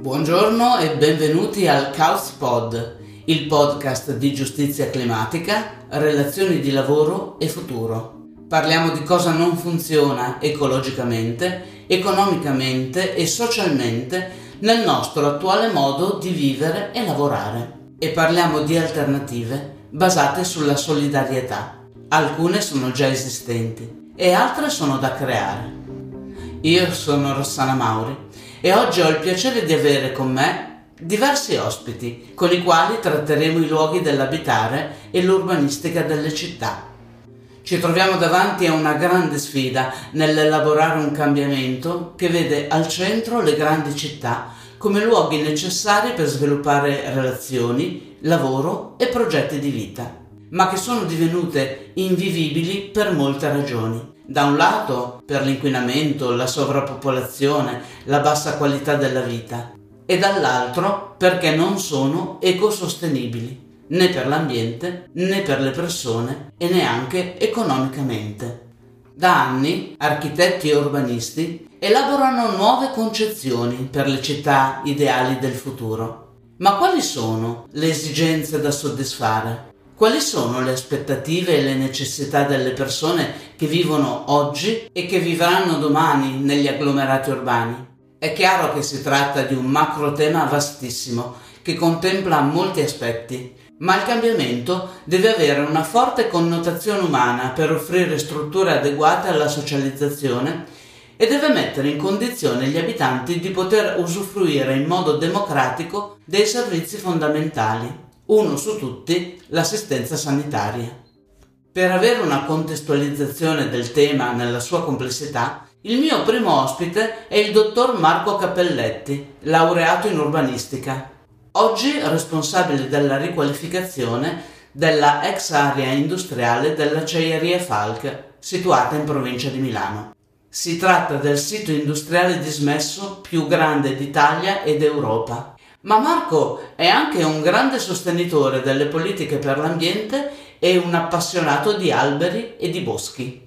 Buongiorno e benvenuti al Chaos Pod, il podcast di giustizia climatica, relazioni di lavoro e futuro. Parliamo di cosa non funziona ecologicamente, economicamente e socialmente nel nostro attuale modo di vivere e lavorare. E parliamo di alternative basate sulla solidarietà. Alcune sono già esistenti e altre sono da creare. Io sono Rossana Mauri e oggi ho il piacere di avere con me diversi ospiti con i quali tratteremo i luoghi dell'abitare e l'urbanistica delle città. Ci troviamo davanti a una grande sfida nell'elaborare un cambiamento che vede al centro le grandi città come luoghi necessari per sviluppare relazioni, lavoro e progetti di vita, ma che sono divenute invivibili per molte ragioni. Da un lato per l'inquinamento, la sovrappopolazione, la bassa qualità della vita e dall'altro perché non sono ecosostenibili né per l'ambiente né per le persone e neanche economicamente. Da anni architetti e urbanisti elaborano nuove concezioni per le città ideali del futuro. Ma quali sono le esigenze da soddisfare? Quali sono le aspettative e le necessità delle persone che vivono oggi e che vivranno domani negli agglomerati urbani? È chiaro che si tratta di un macro tema vastissimo che contempla molti aspetti ma il cambiamento deve avere una forte connotazione umana per offrire strutture adeguate alla socializzazione e deve mettere in condizione gli abitanti di poter usufruire in modo democratico dei servizi fondamentali, uno su tutti l'assistenza sanitaria. Per avere una contestualizzazione del tema nella sua complessità, il mio primo ospite è il dottor Marco Cappelletti, laureato in urbanistica, oggi responsabile della riqualificazione della ex area industriale dell'acciaieria Falk, situata in provincia di Milano. Si tratta del sito industriale dismesso più grande d'Italia ed Europa. Ma Marco è anche un grande sostenitore delle politiche per l'ambiente e un appassionato di alberi e di boschi.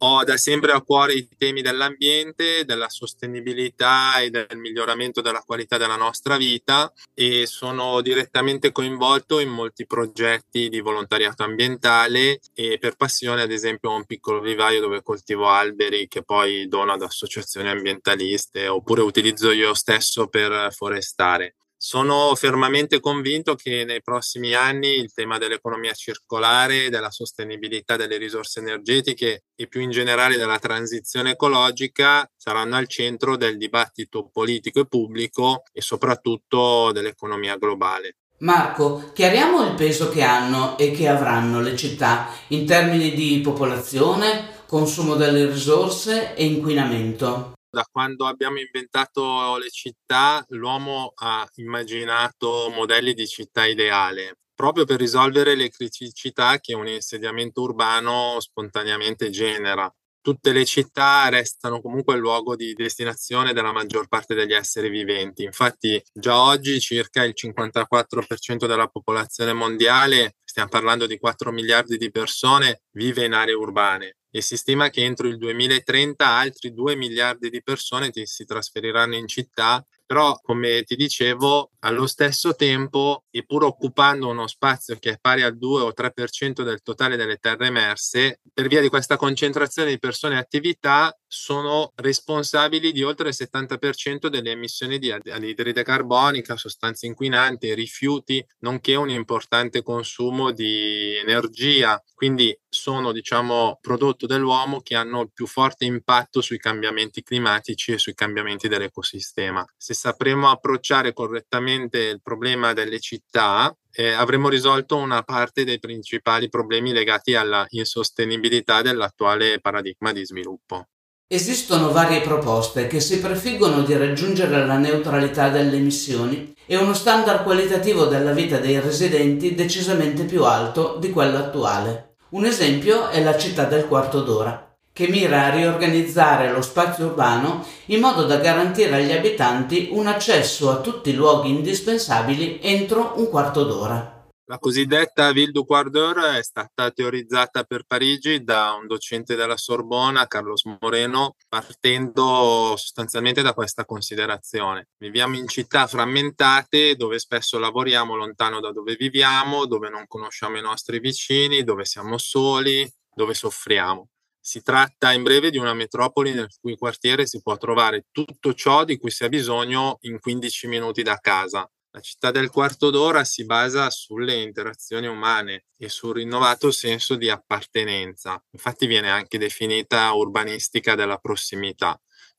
Ho da sempre a cuore i temi dell'ambiente, della sostenibilità e del miglioramento della qualità della nostra vita e sono direttamente coinvolto in molti progetti di volontariato ambientale e per passione ad esempio ho un piccolo vivaio dove coltivo alberi che poi dono ad associazioni ambientaliste oppure utilizzo io stesso per forestare. Sono fermamente convinto che nei prossimi anni il tema dell'economia circolare, della sostenibilità delle risorse energetiche e più in generale della transizione ecologica saranno al centro del dibattito politico e pubblico e soprattutto dell'economia globale. Marco, chiariamo il peso che hanno e che avranno le città in termini di popolazione, consumo delle risorse e inquinamento da quando abbiamo inventato le città, l'uomo ha immaginato modelli di città ideale, proprio per risolvere le criticità che un insediamento urbano spontaneamente genera. Tutte le città restano comunque il luogo di destinazione della maggior parte degli esseri viventi. Infatti, già oggi circa il 54% della popolazione mondiale, stiamo parlando di 4 miliardi di persone, vive in aree urbane e si stima che entro il 2030 altri 2 miliardi di persone si trasferiranno in città però come ti dicevo allo stesso tempo e pur occupando uno spazio che è pari al 2 o 3% del totale delle terre emerse per via di questa concentrazione di persone e attività sono responsabili di oltre il 70% delle emissioni di anidride carbonica, sostanze inquinanti, rifiuti, nonché un importante consumo di energia. Quindi sono, diciamo, prodotto dell'uomo che hanno il più forte impatto sui cambiamenti climatici e sui cambiamenti dell'ecosistema. Se sapremo approcciare correttamente il problema delle città, eh, avremo risolto una parte dei principali problemi legati alla insostenibilità dell'attuale paradigma di sviluppo. Esistono varie proposte che si prefiggono di raggiungere la neutralità delle emissioni e uno standard qualitativo della vita dei residenti decisamente più alto di quello attuale. Un esempio è la città del quarto d'ora, che mira a riorganizzare lo spazio urbano in modo da garantire agli abitanti un accesso a tutti i luoghi indispensabili entro un quarto d'ora. La cosiddetta Ville du Quart d'Heure è stata teorizzata per Parigi da un docente della Sorbona, Carlos Moreno, partendo sostanzialmente da questa considerazione. Viviamo in città frammentate dove spesso lavoriamo lontano da dove viviamo, dove non conosciamo i nostri vicini, dove siamo soli, dove soffriamo. Si tratta in breve di una metropoli nel cui quartiere si può trovare tutto ciò di cui si ha bisogno in 15 minuti da casa, la città del quarto d'ora si basa sulle interazioni umane e sul rinnovato senso di appartenenza. Infatti viene anche definita urbanistica della prossimità.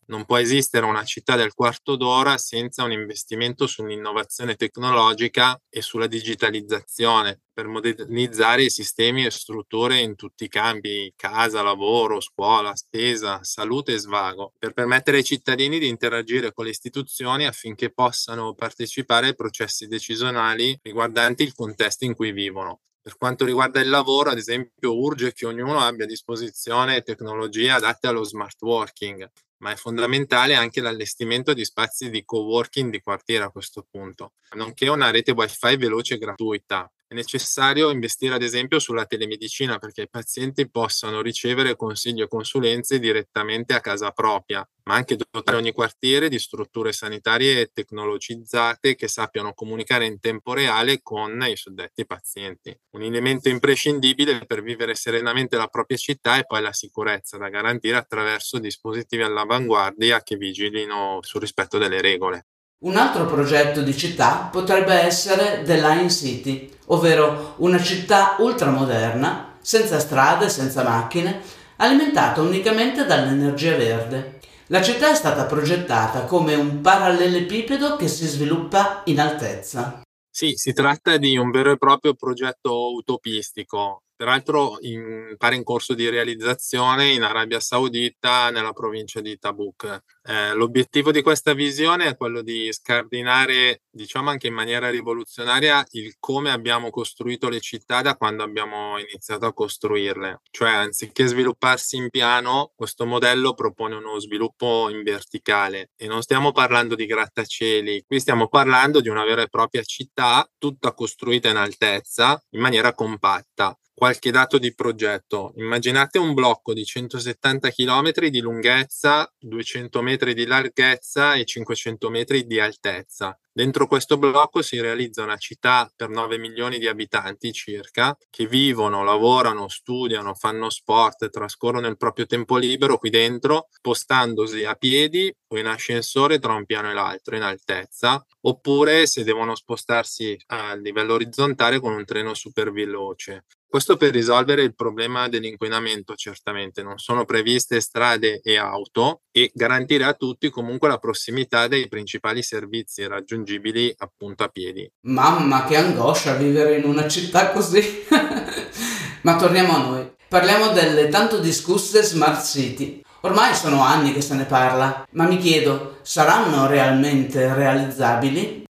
Non può esistere una città del quarto d'ora senza un investimento sull'innovazione tecnologica e sulla digitalizzazione per modernizzare i sistemi e strutture in tutti i campi, casa, lavoro, scuola, spesa, salute e svago, per permettere ai cittadini di interagire con le istituzioni affinché possano partecipare ai processi decisionali riguardanti il contesto in cui vivono. Per quanto riguarda il lavoro, ad esempio, urge che ognuno abbia a disposizione tecnologie adatte allo smart working, ma è fondamentale anche l'allestimento di spazi di co-working di quartiere a questo punto, nonché una rete wifi veloce e gratuita. È necessario investire ad esempio sulla telemedicina perché i pazienti possano ricevere consigli e consulenze direttamente a casa propria, ma anche dotare ogni quartiere di strutture sanitarie tecnologizzate che sappiano comunicare in tempo reale con i suddetti pazienti. Un elemento imprescindibile per vivere serenamente la propria città è poi la sicurezza da garantire attraverso dispositivi all'avanguardia che vigilino sul rispetto delle regole. Un altro progetto di città potrebbe essere The Line City, ovvero una città ultramoderna, senza strade, senza macchine, alimentata unicamente dall'energia verde. La città è stata progettata come un parallelepipedo che si sviluppa in altezza. Sì, si tratta di un vero e proprio progetto utopistico, peraltro in, pare in corso di realizzazione in Arabia Saudita nella provincia di Tabuk. Eh, l'obiettivo di questa visione è quello di scardinare, diciamo anche in maniera rivoluzionaria, il come abbiamo costruito le città da quando abbiamo iniziato a costruirle. Cioè, anziché svilupparsi in piano, questo modello propone uno sviluppo in verticale e non stiamo parlando di grattacieli, qui stiamo parlando di una vera e propria città tutta costruita in altezza in maniera compatta qualche dato di progetto. Immaginate un blocco di 170 km di lunghezza, 200 metri di larghezza e 500 metri di altezza. Dentro questo blocco si realizza una città per 9 milioni di abitanti circa, che vivono, lavorano, studiano, fanno sport, trascorrono il proprio tempo libero qui dentro, spostandosi a piedi o in ascensore tra un piano e l'altro in altezza, oppure se devono spostarsi a livello orizzontale con un treno super veloce. Questo per risolvere il problema dell'inquinamento, certamente. Non sono previste strade e auto e garantire a tutti comunque la prossimità dei principali servizi raggiungibili appunto a piedi. Mamma, che angoscia vivere in una città così! Ma torniamo a noi. Parliamo delle tanto discusse smart city. Ormai sono anni che se ne parla, ma mi chiedo, saranno realmente realizzabili?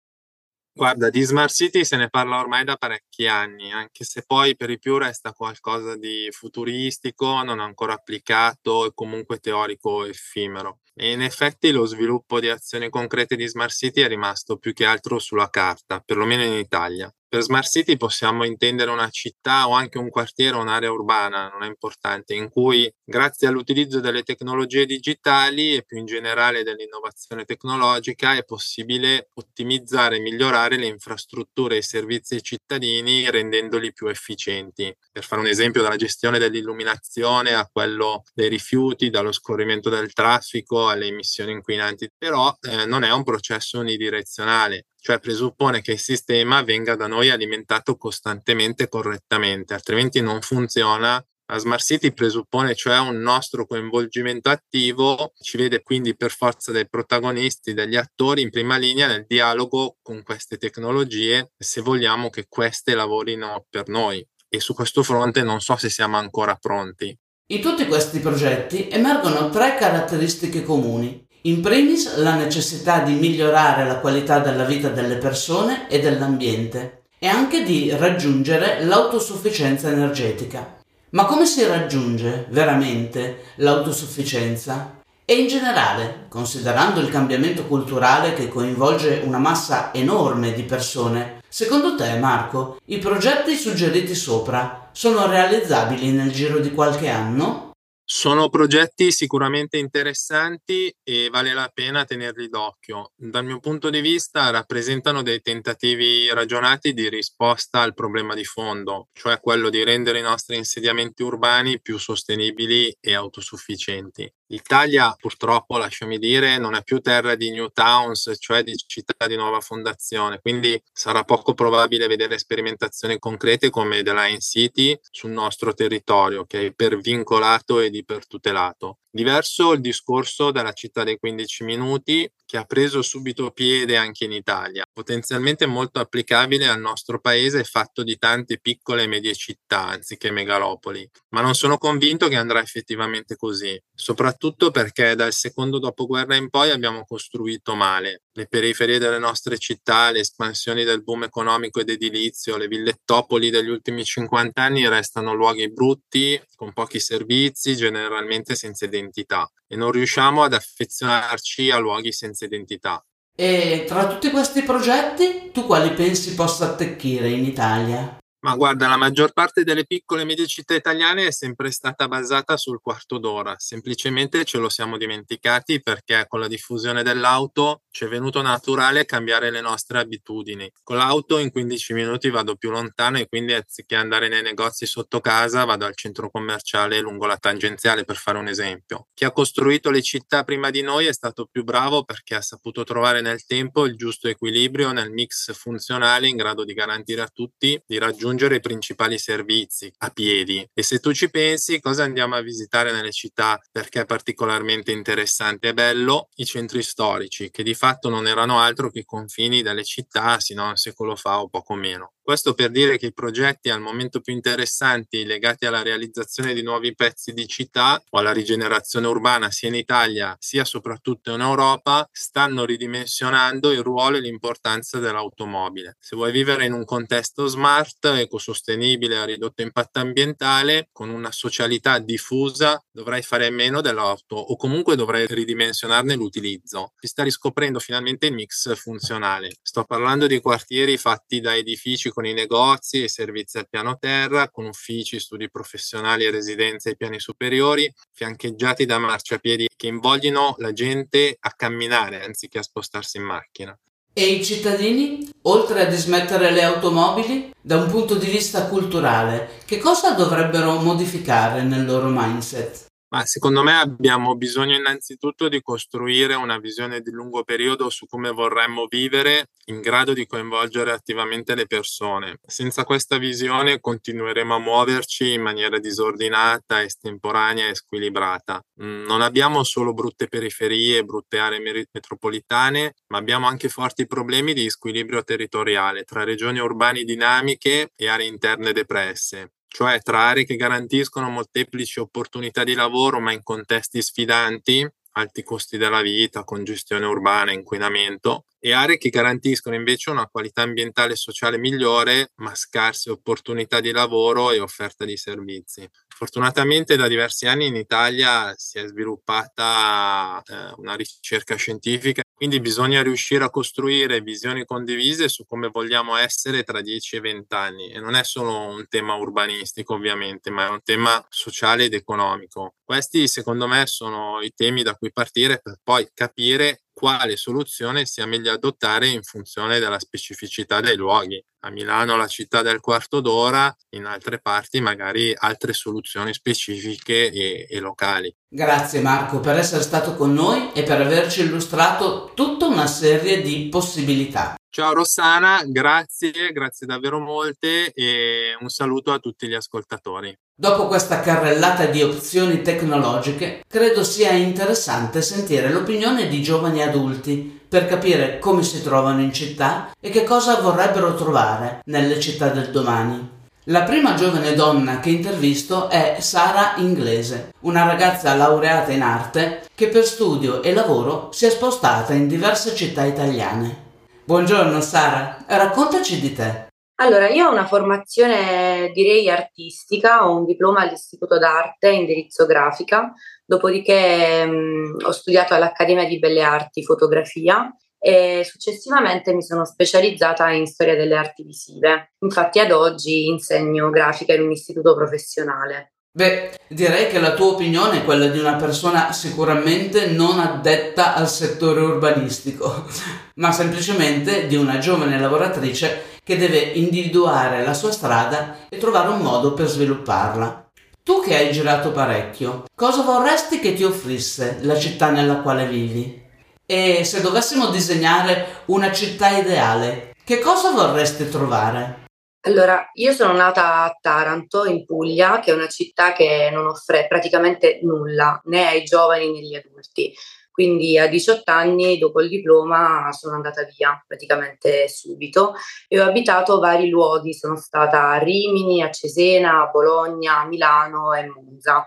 Guarda, di Smart City se ne parla ormai da parecchi anni, anche se poi per i più resta qualcosa di futuristico, non ancora applicato e comunque teorico effimero. E in effetti lo sviluppo di azioni concrete di Smart City è rimasto più che altro sulla carta, perlomeno in Italia. Per Smart City possiamo intendere una città o anche un quartiere o un'area urbana, non è importante, in cui grazie all'utilizzo delle tecnologie digitali e più in generale dell'innovazione tecnologica è possibile ottimizzare e migliorare le infrastrutture e i servizi ai cittadini rendendoli più efficienti. Per fare un esempio, dalla gestione dell'illuminazione a quello dei rifiuti, dallo scorrimento del traffico alle emissioni inquinanti, però eh, non è un processo unidirezionale cioè presuppone che il sistema venga da noi alimentato costantemente e correttamente, altrimenti non funziona. La Smart City presuppone cioè un nostro coinvolgimento attivo, ci vede quindi per forza dei protagonisti, degli attori in prima linea nel dialogo con queste tecnologie, se vogliamo che queste lavorino per noi. E su questo fronte non so se siamo ancora pronti. In tutti questi progetti emergono tre caratteristiche comuni. In primis la necessità di migliorare la qualità della vita delle persone e dell'ambiente e anche di raggiungere l'autosufficienza energetica. Ma come si raggiunge veramente l'autosufficienza? E in generale, considerando il cambiamento culturale che coinvolge una massa enorme di persone, secondo te Marco, i progetti suggeriti sopra sono realizzabili nel giro di qualche anno? Sono progetti sicuramente interessanti e vale la pena tenerli d'occhio. Dal mio punto di vista rappresentano dei tentativi ragionati di risposta al problema di fondo, cioè quello di rendere i nostri insediamenti urbani più sostenibili e autosufficienti. L'Italia, purtroppo, lasciami dire, non è più terra di new towns, cioè di città di nuova fondazione, quindi sarà poco probabile vedere sperimentazioni concrete come The Line City sul nostro territorio, che è ipervincolato ed ipertutelato. Diverso il discorso della città dei 15 minuti che ha preso subito piede anche in Italia, potenzialmente molto applicabile al nostro paese fatto di tante piccole e medie città anziché megalopoli, ma non sono convinto che andrà effettivamente così, soprattutto perché dal secondo dopoguerra in poi abbiamo costruito male. Le periferie delle nostre città, le espansioni del boom economico ed edilizio, le villettopoli degli ultimi 50 anni restano luoghi brutti, con pochi servizi, generalmente senza identità e non riusciamo ad affezionarci a luoghi senza identità. E tra tutti questi progetti, tu quali pensi possa attecchire in Italia? Ma guarda, la maggior parte delle piccole e medie città italiane è sempre stata basata sul quarto d'ora, semplicemente ce lo siamo dimenticati perché con la diffusione dell'auto ci è venuto naturale cambiare le nostre abitudini. Con l'auto in 15 minuti vado più lontano e quindi anziché andare nei negozi sotto casa vado al centro commerciale lungo la tangenziale per fare un esempio. Chi ha costruito le città prima di noi è stato più bravo perché ha saputo trovare nel tempo il giusto equilibrio nel mix funzionale in grado di garantire a tutti di raggiungere raggiungere i principali servizi a piedi. E se tu ci pensi, cosa andiamo a visitare nelle città perché è particolarmente interessante e bello? I centri storici, che di fatto non erano altro che i confini delle città sino a un secolo fa o poco meno. Questo per dire che i progetti al momento più interessanti legati alla realizzazione di nuovi pezzi di città o alla rigenerazione urbana sia in Italia sia soprattutto in Europa stanno ridimensionando il ruolo e l'importanza dell'automobile. Se vuoi vivere in un contesto smart, ecosostenibile, a ridotto impatto ambientale, con una socialità diffusa, dovrai fare meno dell'auto o comunque dovrai ridimensionarne l'utilizzo. Si sta riscoprendo finalmente il mix funzionale. Sto parlando di quartieri fatti da edifici con i negozi e i servizi al piano terra, con uffici, studi professionali e residenze ai piani superiori, fiancheggiati da marciapiedi che invoglino la gente a camminare anziché a spostarsi in macchina. E i cittadini, oltre a dismettere le automobili, da un punto di vista culturale, che cosa dovrebbero modificare nel loro mindset? Ma secondo me abbiamo bisogno innanzitutto di costruire una visione di lungo periodo su come vorremmo vivere in grado di coinvolgere attivamente le persone. Senza questa visione continueremo a muoverci in maniera disordinata, estemporanea e squilibrata. Mm, non abbiamo solo brutte periferie, brutte aree metropolitane, ma abbiamo anche forti problemi di squilibrio territoriale tra regioni urbane dinamiche e aree interne depresse cioè tra aree che garantiscono molteplici opportunità di lavoro ma in contesti sfidanti, alti costi della vita, congestione urbana, inquinamento, e aree che garantiscono invece una qualità ambientale e sociale migliore ma scarse opportunità di lavoro e offerta di servizi. Fortunatamente da diversi anni in Italia si è sviluppata eh, una ricerca scientifica, quindi bisogna riuscire a costruire visioni condivise su come vogliamo essere tra 10 e 20 anni e non è solo un tema urbanistico ovviamente, ma è un tema sociale ed economico. Questi secondo me sono i temi da cui partire per poi capire quale soluzione sia meglio adottare in funzione della specificità dei luoghi. A Milano la città del quarto d'ora, in altre parti magari altre soluzioni specifiche e, e locali. Grazie Marco per essere stato con noi e per averci illustrato tutta una serie di possibilità. Ciao Rossana, grazie, grazie davvero molte e un saluto a tutti gli ascoltatori. Dopo questa carrellata di opzioni tecnologiche, credo sia interessante sentire l'opinione di giovani adulti per capire come si trovano in città e che cosa vorrebbero trovare nelle città del domani. La prima giovane donna che intervisto è Sara Inglese, una ragazza laureata in arte che per studio e lavoro si è spostata in diverse città italiane. Buongiorno Sara, raccontaci di te. Allora, io ho una formazione direi artistica, ho un diploma all'Istituto d'Arte, indirizzo grafica, dopodiché mh, ho studiato all'Accademia di Belle Arti fotografia e successivamente mi sono specializzata in storia delle arti visive. Infatti ad oggi insegno grafica in un istituto professionale. Beh, direi che la tua opinione è quella di una persona sicuramente non addetta al settore urbanistico, ma semplicemente di una giovane lavoratrice che deve individuare la sua strada e trovare un modo per svilupparla. Tu che hai girato parecchio, cosa vorresti che ti offrisse la città nella quale vivi? E se dovessimo disegnare una città ideale, che cosa vorresti trovare? Allora, io sono nata a Taranto, in Puglia, che è una città che non offre praticamente nulla, né ai giovani né agli adulti. Quindi a 18 anni, dopo il diploma, sono andata via praticamente subito e ho abitato vari luoghi. Sono stata a Rimini, a Cesena, a Bologna, a Milano e Monza.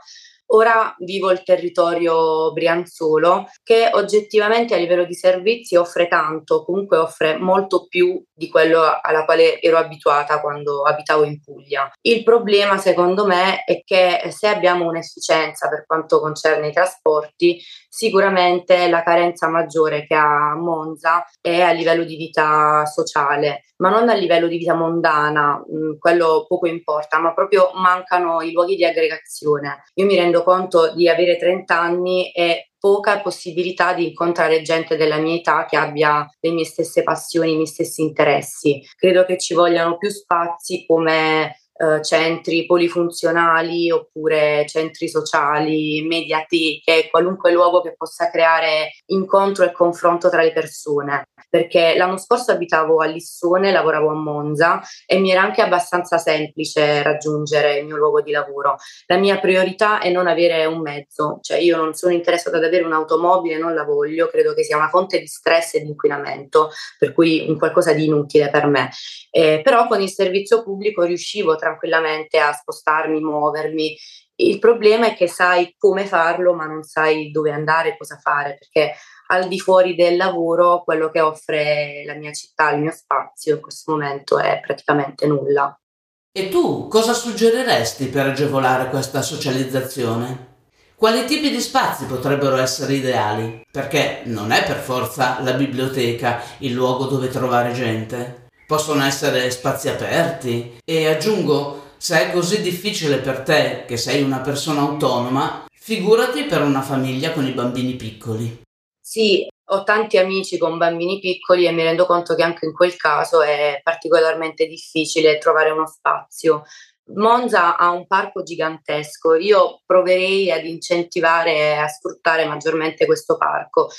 Ora vivo il territorio brianzolo che oggettivamente a livello di servizi offre tanto, comunque offre molto più di quello alla quale ero abituata quando abitavo in Puglia. Il problema secondo me è che se abbiamo un'efficienza per quanto concerne i trasporti, sicuramente la carenza maggiore che ha Monza è a livello di vita sociale, ma non a livello di vita mondana, quello poco importa, ma proprio mancano i luoghi di aggregazione. Io mi rendo conto di avere 30 anni e poca possibilità di incontrare gente della mia età che abbia le mie stesse passioni, i miei stessi interessi. Credo che ci vogliano più spazi come eh, centri polifunzionali oppure centri sociali, mediateche, qualunque luogo che possa creare incontro e confronto tra le persone. Perché l'anno scorso abitavo a Lissone, lavoravo a Monza e mi era anche abbastanza semplice raggiungere il mio luogo di lavoro. La mia priorità è non avere un mezzo, cioè io non sono interessata ad avere un'automobile, non la voglio, credo che sia una fonte di stress e di inquinamento, per cui un qualcosa di inutile per me. Eh, però con il servizio pubblico riuscivo tra tranquillamente a spostarmi, muovermi. Il problema è che sai come farlo, ma non sai dove andare, cosa fare, perché al di fuori del lavoro quello che offre la mia città, il mio spazio in questo momento è praticamente nulla. E tu cosa suggeriresti per agevolare questa socializzazione? Quali tipi di spazi potrebbero essere ideali? Perché non è per forza la biblioteca il luogo dove trovare gente possono essere spazi aperti e aggiungo, se è così difficile per te che sei una persona autonoma, figurati per una famiglia con i bambini piccoli. Sì, ho tanti amici con bambini piccoli e mi rendo conto che anche in quel caso è particolarmente difficile trovare uno spazio. Monza ha un parco gigantesco, io proverei ad incentivare a sfruttare maggiormente questo parco,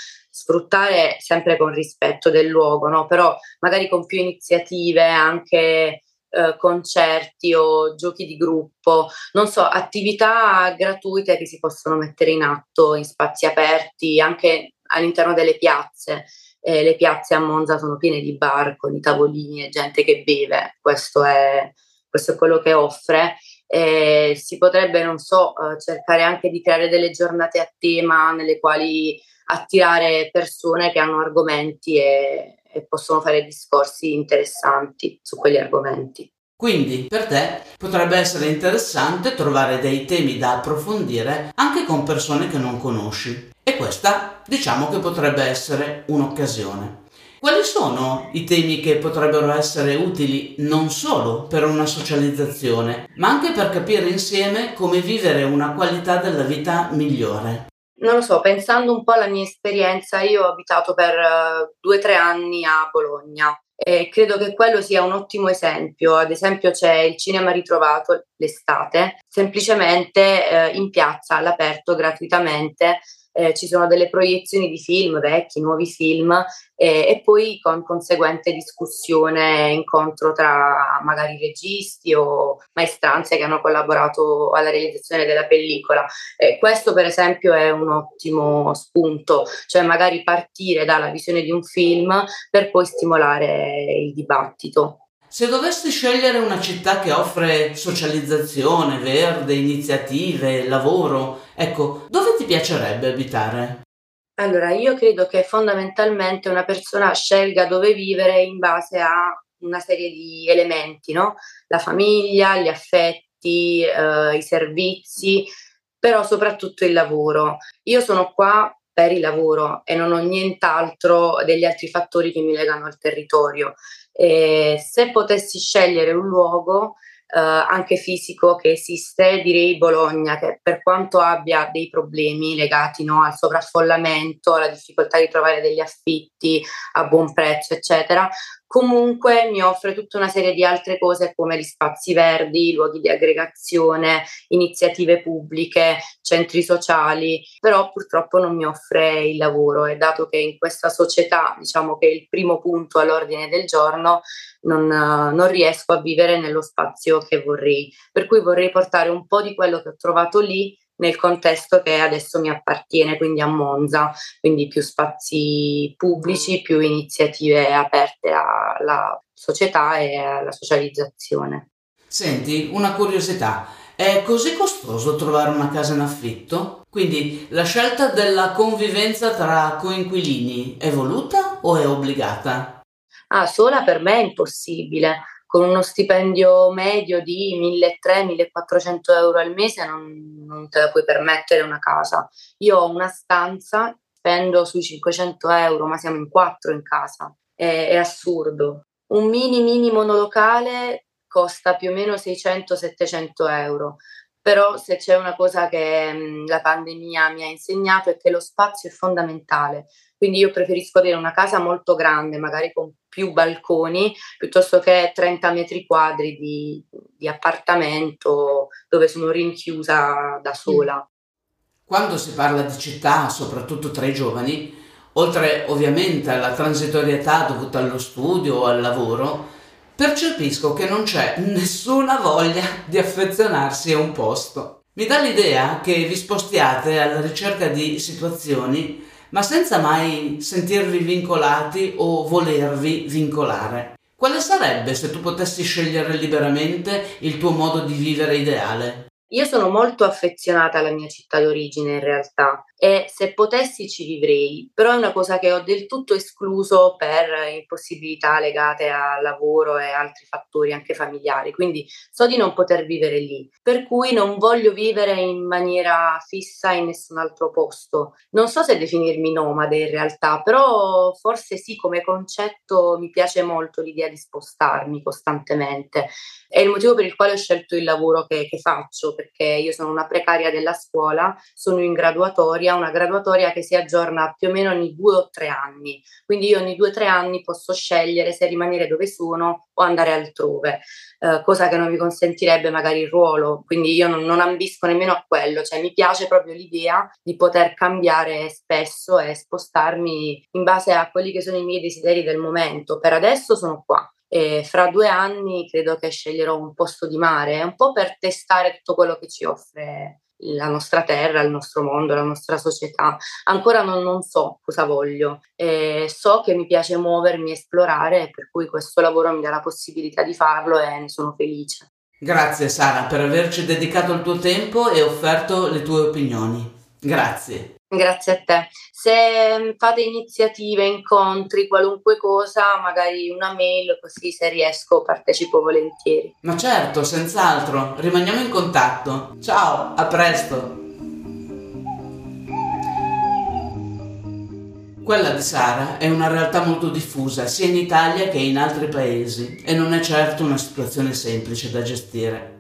sfruttare sempre con rispetto del luogo, no? però magari con più iniziative, anche eh, concerti o giochi di gruppo, non so, attività gratuite che si possono mettere in atto in spazi aperti, anche all'interno delle piazze. Eh, le piazze a Monza sono piene di bar con i tavolini e gente che beve, questo è questo è quello che offre. Eh, si potrebbe, non so, eh, cercare anche di creare delle giornate a tema nelle quali attirare persone che hanno argomenti e, e possono fare discorsi interessanti su quegli argomenti. Quindi per te potrebbe essere interessante trovare dei temi da approfondire anche con persone che non conosci. E questa diciamo che potrebbe essere un'occasione. Quali sono i temi che potrebbero essere utili non solo per una socializzazione, ma anche per capire insieme come vivere una qualità della vita migliore? Non lo so, pensando un po' alla mia esperienza, io ho abitato per uh, due o tre anni a Bologna e credo che quello sia un ottimo esempio. Ad esempio c'è il cinema ritrovato l'estate, semplicemente eh, in piazza all'aperto gratuitamente eh, ci sono delle proiezioni di film vecchi, nuovi film eh, e poi con conseguente discussione, incontro tra magari registi o maestranze che hanno collaborato alla realizzazione della pellicola. Eh, questo per esempio è un ottimo spunto, cioè magari partire dalla visione di un film per poi stimolare il dibattito. Se dovessi scegliere una città che offre socializzazione, verde, iniziative, lavoro, ecco, dove piacerebbe abitare? Allora, io credo che fondamentalmente una persona scelga dove vivere in base a una serie di elementi, no? La famiglia, gli affetti, eh, i servizi, però soprattutto il lavoro. Io sono qua per il lavoro e non ho nient'altro degli altri fattori che mi legano al territorio. E se potessi scegliere un luogo, anche fisico che esiste, direi Bologna, che per quanto abbia dei problemi legati no, al sovraffollamento, alla difficoltà di trovare degli affitti a buon prezzo, eccetera, comunque mi offre tutta una serie di altre cose come gli spazi verdi, luoghi di aggregazione, iniziative pubbliche, centri sociali, però purtroppo non mi offre il lavoro e dato che in questa società diciamo che il primo punto all'ordine del giorno non, non riesco a vivere nello spazio che vorrei, per cui vorrei portare un po' di quello che ho trovato lì nel contesto che adesso mi appartiene, quindi a Monza, quindi più spazi pubblici, più iniziative aperte alla società e alla socializzazione. Senti, una curiosità, è così costoso trovare una casa in affitto? Quindi la scelta della convivenza tra coinquilini è voluta o è obbligata? Ah, sola per me è impossibile con uno stipendio medio di 1.300-1.400 euro al mese non, non, te la puoi permettere una casa. Io ho una stanza, spendo sui 500 euro, ma siamo in quattro in casa. È, è assurdo. Un mini mini monolocale costa più o meno 600-700 euro. Però se c'è una cosa che mh, la pandemia mi ha insegnato è che lo spazio è fondamentale. Quindi io preferisco avere una casa molto grande, magari con più balconi, piuttosto che 30 metri quadri di, di appartamento dove sono rinchiusa da sola. Quando si parla di città, soprattutto tra i giovani, oltre ovviamente alla transitorietà dovuta allo studio o al lavoro, percepisco che non c'è nessuna voglia di affezionarsi a un posto. Mi dà l'idea che vi spostiate alla ricerca di situazioni ma senza mai sentirvi vincolati o volervi vincolare. Quale sarebbe, se tu potessi scegliere liberamente, il tuo modo di vivere ideale? Io sono molto affezionata alla mia città d'origine in realtà e se potessi ci vivrei, però è una cosa che ho del tutto escluso per impossibilità legate al lavoro e altri fattori anche familiari, quindi so di non poter vivere lì, per cui non voglio vivere in maniera fissa in nessun altro posto. Non so se definirmi nomade in realtà, però forse sì, come concetto mi piace molto l'idea di spostarmi costantemente. È il motivo per il quale ho scelto il lavoro che, che faccio, perché io sono una precaria della scuola, sono in graduatoria graduatoria, una graduatoria che si aggiorna più o meno ogni due o tre anni. Quindi io ogni due o tre anni posso scegliere se rimanere dove sono o andare altrove, eh, cosa che non mi consentirebbe magari il ruolo. Quindi io non, non ambisco nemmeno a quello, cioè mi piace proprio l'idea di poter cambiare spesso e spostarmi in base a quelli che sono i miei desideri del momento. Per adesso sono qua. E fra due anni credo che sceglierò un posto di mare, un po' per testare tutto quello che ci offre la nostra terra, il nostro mondo, la nostra società. Ancora non, non so cosa voglio, eh, so che mi piace muovermi, esplorare, per cui questo lavoro mi dà la possibilità di farlo e ne sono felice. Grazie Sara per averci dedicato il tuo tempo e offerto le tue opinioni. Grazie. Grazie a te. Se mm, fate iniziative, incontri, qualunque cosa, magari una mail, così se riesco partecipo volentieri. Ma certo, senz'altro. Rimaniamo in contatto. Ciao, a presto. Quella di Sara è una realtà molto diffusa sia in Italia che in altri paesi e non è certo una situazione semplice da gestire.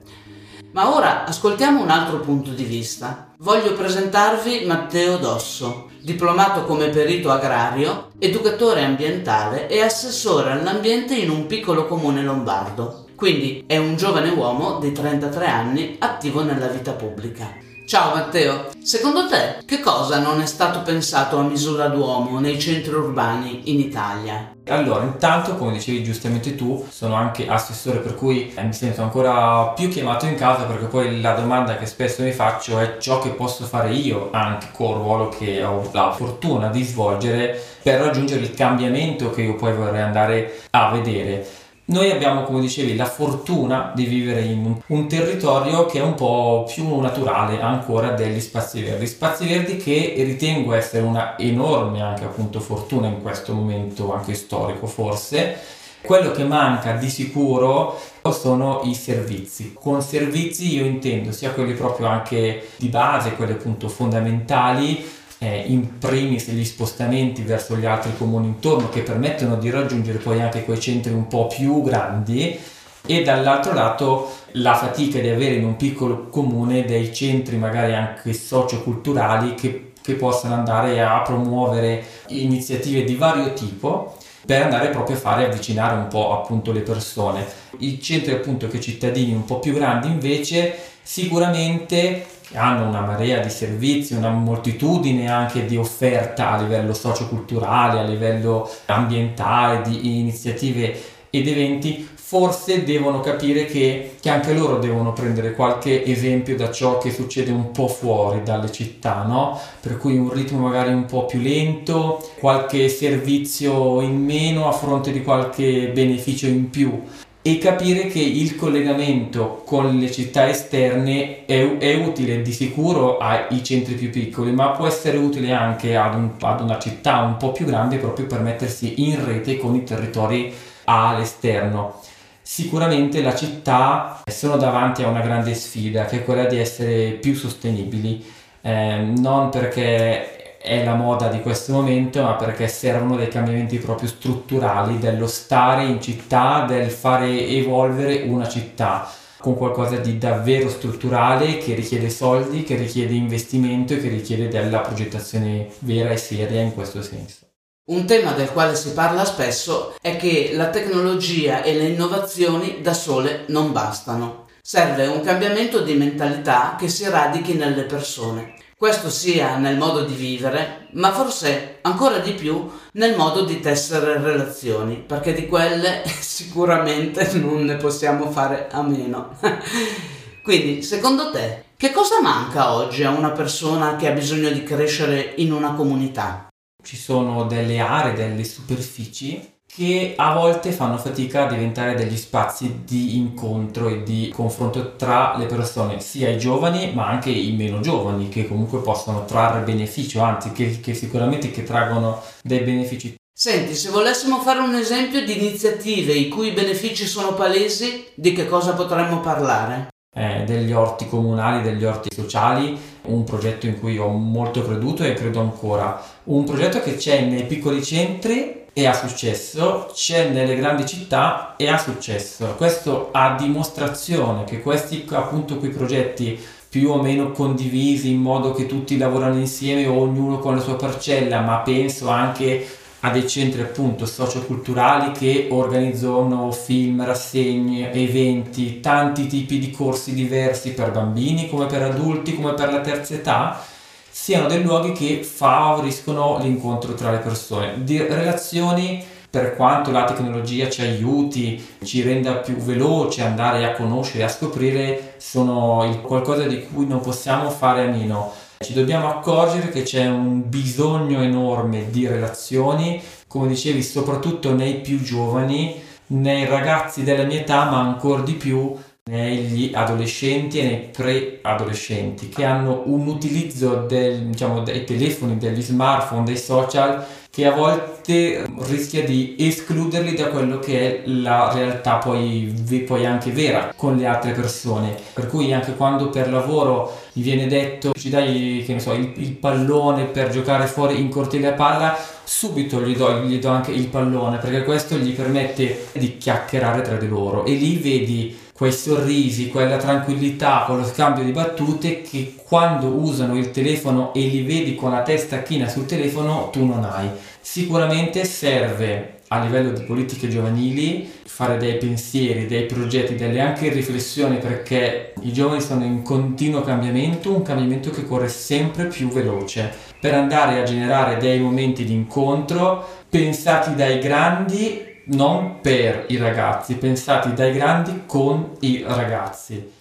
Ma ora ascoltiamo un altro punto di vista. Voglio presentarvi Matteo Dosso, diplomato come perito agrario, educatore ambientale e assessore all'ambiente in un piccolo comune lombardo. Quindi è un giovane uomo di 33 anni attivo nella vita pubblica. Ciao Matteo, secondo te che cosa non è stato pensato a misura d'uomo nei centri urbani in Italia? Allora, intanto, come dicevi giustamente tu, sono anche assessore, per cui mi sento ancora più chiamato in casa perché poi la domanda che spesso mi faccio è ciò che posso fare io, anche col ruolo che ho la fortuna di svolgere, per raggiungere il cambiamento che io poi vorrei andare a vedere. Noi abbiamo, come dicevi, la fortuna di vivere in un territorio che è un po' più naturale ancora degli spazi verdi. Spazi verdi che ritengo essere una enorme anche appunto fortuna in questo momento anche storico forse, Quello che manca di sicuro sono i servizi. Con servizi io intendo sia quelli proprio anche di base, quelli appunto fondamentali, eh, in primis gli spostamenti verso gli altri comuni intorno che permettono di raggiungere poi anche quei centri un po' più grandi e dall'altro lato la fatica di avere in un piccolo comune dei centri magari anche socioculturali che, che possano andare a promuovere iniziative di vario tipo per andare proprio a fare avvicinare un po' appunto le persone. I centri appunto che cittadini un po' più grandi invece sicuramente hanno una marea di servizi, una moltitudine anche di offerta a livello socioculturale, a livello ambientale, di iniziative ed eventi, forse devono capire che, che, anche loro devono prendere qualche esempio da ciò che succede un po' fuori dalle città, no? Per cui un ritmo magari un po' più lento, qualche servizio in meno a fronte di qualche beneficio in più e capire che il collegamento con le città esterne è, è, utile di sicuro ai centri più piccoli, ma può essere utile anche ad, un, ad una città un po' più grande proprio per mettersi in rete con i territori all'esterno. Sicuramente la città sono davanti a una grande sfida che è quella di essere più sostenibili, eh, non perché è la moda di questo momento, ma perché servono dei cambiamenti proprio strutturali dello stare in città, del fare evolvere una città con qualcosa di davvero strutturale che richiede soldi, che richiede investimento e che richiede della progettazione vera e seria in questo senso. Un tema del quale si parla spesso è che la tecnologia e le innovazioni da sole non bastano. Serve un cambiamento di mentalità che si radichi nelle persone. Questo sia nel modo di vivere, ma forse ancora di più nel modo di tessere relazioni, perché di quelle sicuramente non ne possiamo fare a meno. Quindi, secondo te, che cosa manca oggi a una persona che ha bisogno di crescere in una comunità? ci sono delle aree, delle superfici che a volte fanno fatica a diventare degli spazi di incontro e di confronto tra le persone, sia i giovani ma anche i meno giovani che comunque possono trarre beneficio, anzi che, che sicuramente che traggono dei benefici. Senti, se volessimo fare un esempio di iniziative i cui benefici sono palesi, di che cosa potremmo parlare? eh, degli orti comunali, degli orti sociali, un progetto in cui ho molto creduto e credo ancora. Un progetto che c'è nei piccoli centri e ha successo, c'è nelle grandi città e ha successo. Questo a dimostrazione che questi appunto quei progetti più o meno condivisi in modo che tutti lavorano insieme, ognuno con la sua parcella, ma penso anche a dei centri appunto socioculturali che organizzano film, rassegne, eventi, tanti tipi di corsi diversi per bambini come per adulti come per la terza età siano dei luoghi che favoriscono l'incontro tra le persone, di relazioni per quanto la tecnologia ci aiuti, ci renda più veloce andare a conoscere, a scoprire, sono qualcosa di cui non possiamo fare a meno. Ci dobbiamo accorgere che c'è un bisogno enorme di relazioni, come dicevi, soprattutto nei più giovani, nei ragazzi della mia età, ma ancora di più negli adolescenti e nei pre-adolescenti che hanno un utilizzo del, diciamo, dei telefoni, degli smartphone, dei social che a volte rischia di escluderli da quello che è la realtà poi, poi anche vera con le altre persone. Per cui anche quando per lavoro gli viene detto ci dai so, il, il pallone per giocare fuori in cortile a palla, subito gli do, gli do anche il pallone perché questo gli permette di chiacchierare tra di loro e lì vedi quei sorrisi, quella tranquillità, quello scambio di battute che quando usano il telefono e li vedi con la testa china sul telefono tu non hai. Sicuramente serve a livello di politiche giovanili fare dei pensieri, dei progetti, delle anche riflessioni perché i giovani sono in continuo cambiamento, un cambiamento che corre sempre più veloce per andare a generare dei momenti di incontro pensati dai grandi non per i ragazzi, pensati dai grandi con i ragazzi.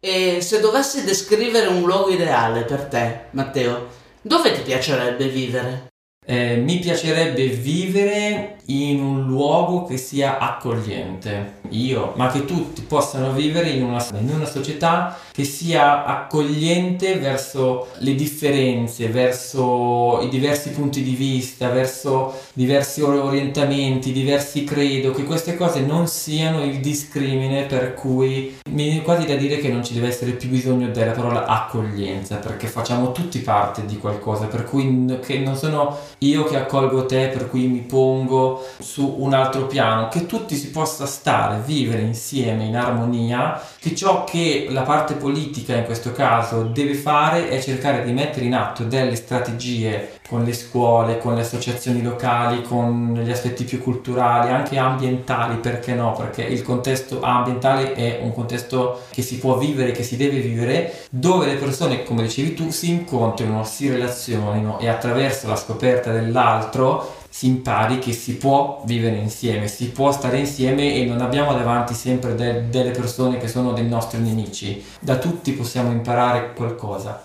E se dovessi descrivere un luogo ideale per te, Matteo, dove ti piacerebbe vivere? Eh, mi piacerebbe vivere in un luogo che sia accogliente, io, ma che tutti possano vivere in una, in una società che sia accogliente verso le differenze, verso i diversi punti di vista, verso diversi orientamenti, diversi credo, che queste cose non siano il discrimine per cui mi viene quasi da dire che non ci deve essere più bisogno della parola accoglienza, perché facciamo tutti parte di qualcosa, per cui che non sono io che accolgo te, per cui mi pongo su un altro piano, che tutti si possa stare, vivere insieme in armonia, che ciò che la parte politica in questo caso deve fare è cercare di mettere in atto delle strategie con le scuole, con le associazioni locali, con gli aspetti più culturali, anche ambientali, perché no? Perché il contesto ambientale è un contesto che si può vivere, che si deve vivere, dove le persone, come dicevi tu, si incontrino, si relazionino e attraverso la scoperta dell'altro si impari che si può vivere insieme, si può stare insieme e non abbiamo davanti sempre de- delle persone che sono dei nostri nemici. Da tutti possiamo imparare qualcosa.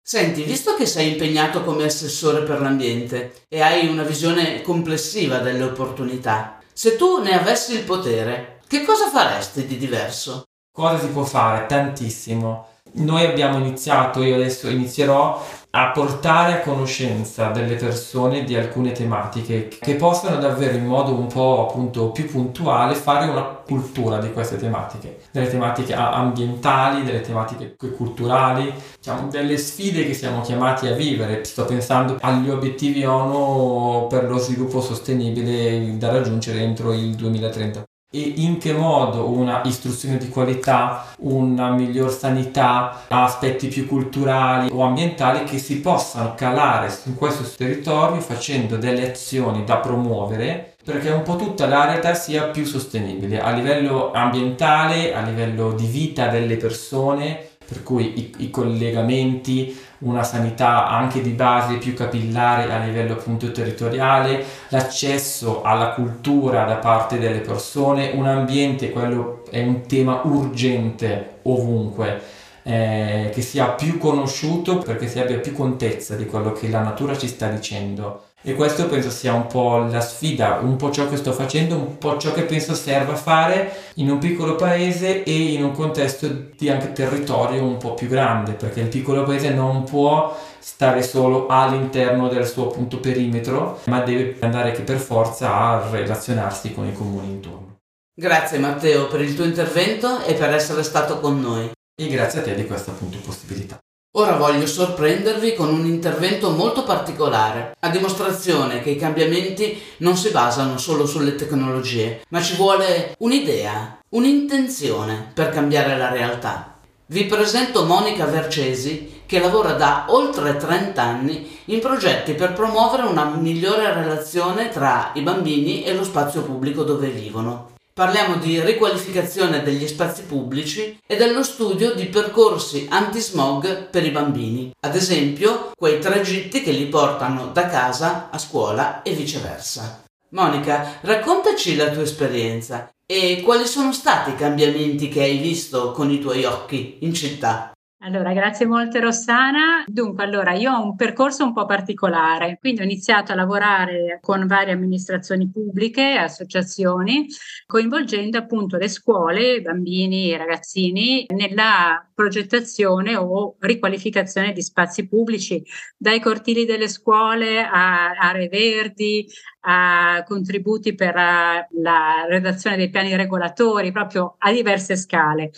Senti, visto che sei impegnato come assessore per l'ambiente e hai una visione complessiva delle opportunità, se tu ne avessi il potere, che cosa faresti di diverso? Cosa si può fare? Tantissimo. Noi abbiamo iniziato, io adesso inizierò a portare a conoscenza delle persone di alcune tematiche che possano davvero in modo un po' appunto più puntuale fare una cultura di queste tematiche, delle tematiche ambientali, delle tematiche culturali, diciamo delle sfide che siamo chiamati a vivere. Sto pensando agli obiettivi ONU per lo sviluppo sostenibile da raggiungere entro il 2030 e in che modo una istruzione di qualità, una miglior sanità, aspetti più culturali o ambientali che si possano calare su questo territorio facendo delle azioni da promuovere perché un po' tutta la realtà sia più sostenibile a livello ambientale, a livello di vita delle persone, per cui i, i, collegamenti, una sanità anche di base più capillare a livello appunto territoriale, l'accesso alla cultura da parte delle persone, un ambiente, quello è un tema urgente ovunque, eh, che sia più conosciuto perché si abbia più contezza di quello che la natura ci sta dicendo e questo penso sia un po' la sfida, un po' ciò che sto facendo, un po' ciò che penso serva fare in un piccolo paese e in un contesto di anche territorio un po' più grande, perché il piccolo paese non può stare solo all'interno del suo appunto perimetro, ma deve andare che per forza a relazionarsi con i comuni intorno. Grazie Matteo per il tuo intervento e per essere stato con noi. E grazie a te di questa appunto possibilità. Ora voglio sorprendervi con un intervento molto particolare, a dimostrazione che i cambiamenti non si basano solo sulle tecnologie, ma ci vuole un'idea, un'intenzione per cambiare la realtà. Vi presento Monica Vercesi che lavora da oltre 30 anni in progetti per promuovere una migliore relazione tra i bambini e lo spazio pubblico dove vivono. Parliamo di riqualificazione degli spazi pubblici e dello studio di percorsi anti-smog per i bambini, ad esempio quei tragitti che li portano da casa a scuola e viceversa. Monica, raccontaci la tua esperienza e quali sono stati i cambiamenti che hai visto con i tuoi occhi in città. Allora, grazie molte Rossana. Dunque, allora, io ho un percorso un po' particolare, quindi ho iniziato a lavorare con varie amministrazioni pubbliche, associazioni, coinvolgendo appunto le scuole, bambini e ragazzini nella progettazione o riqualificazione di spazi pubblici, dai cortili delle scuole a aree verdi, a contributi per la redazione dei piani regolatori, proprio a diverse scale.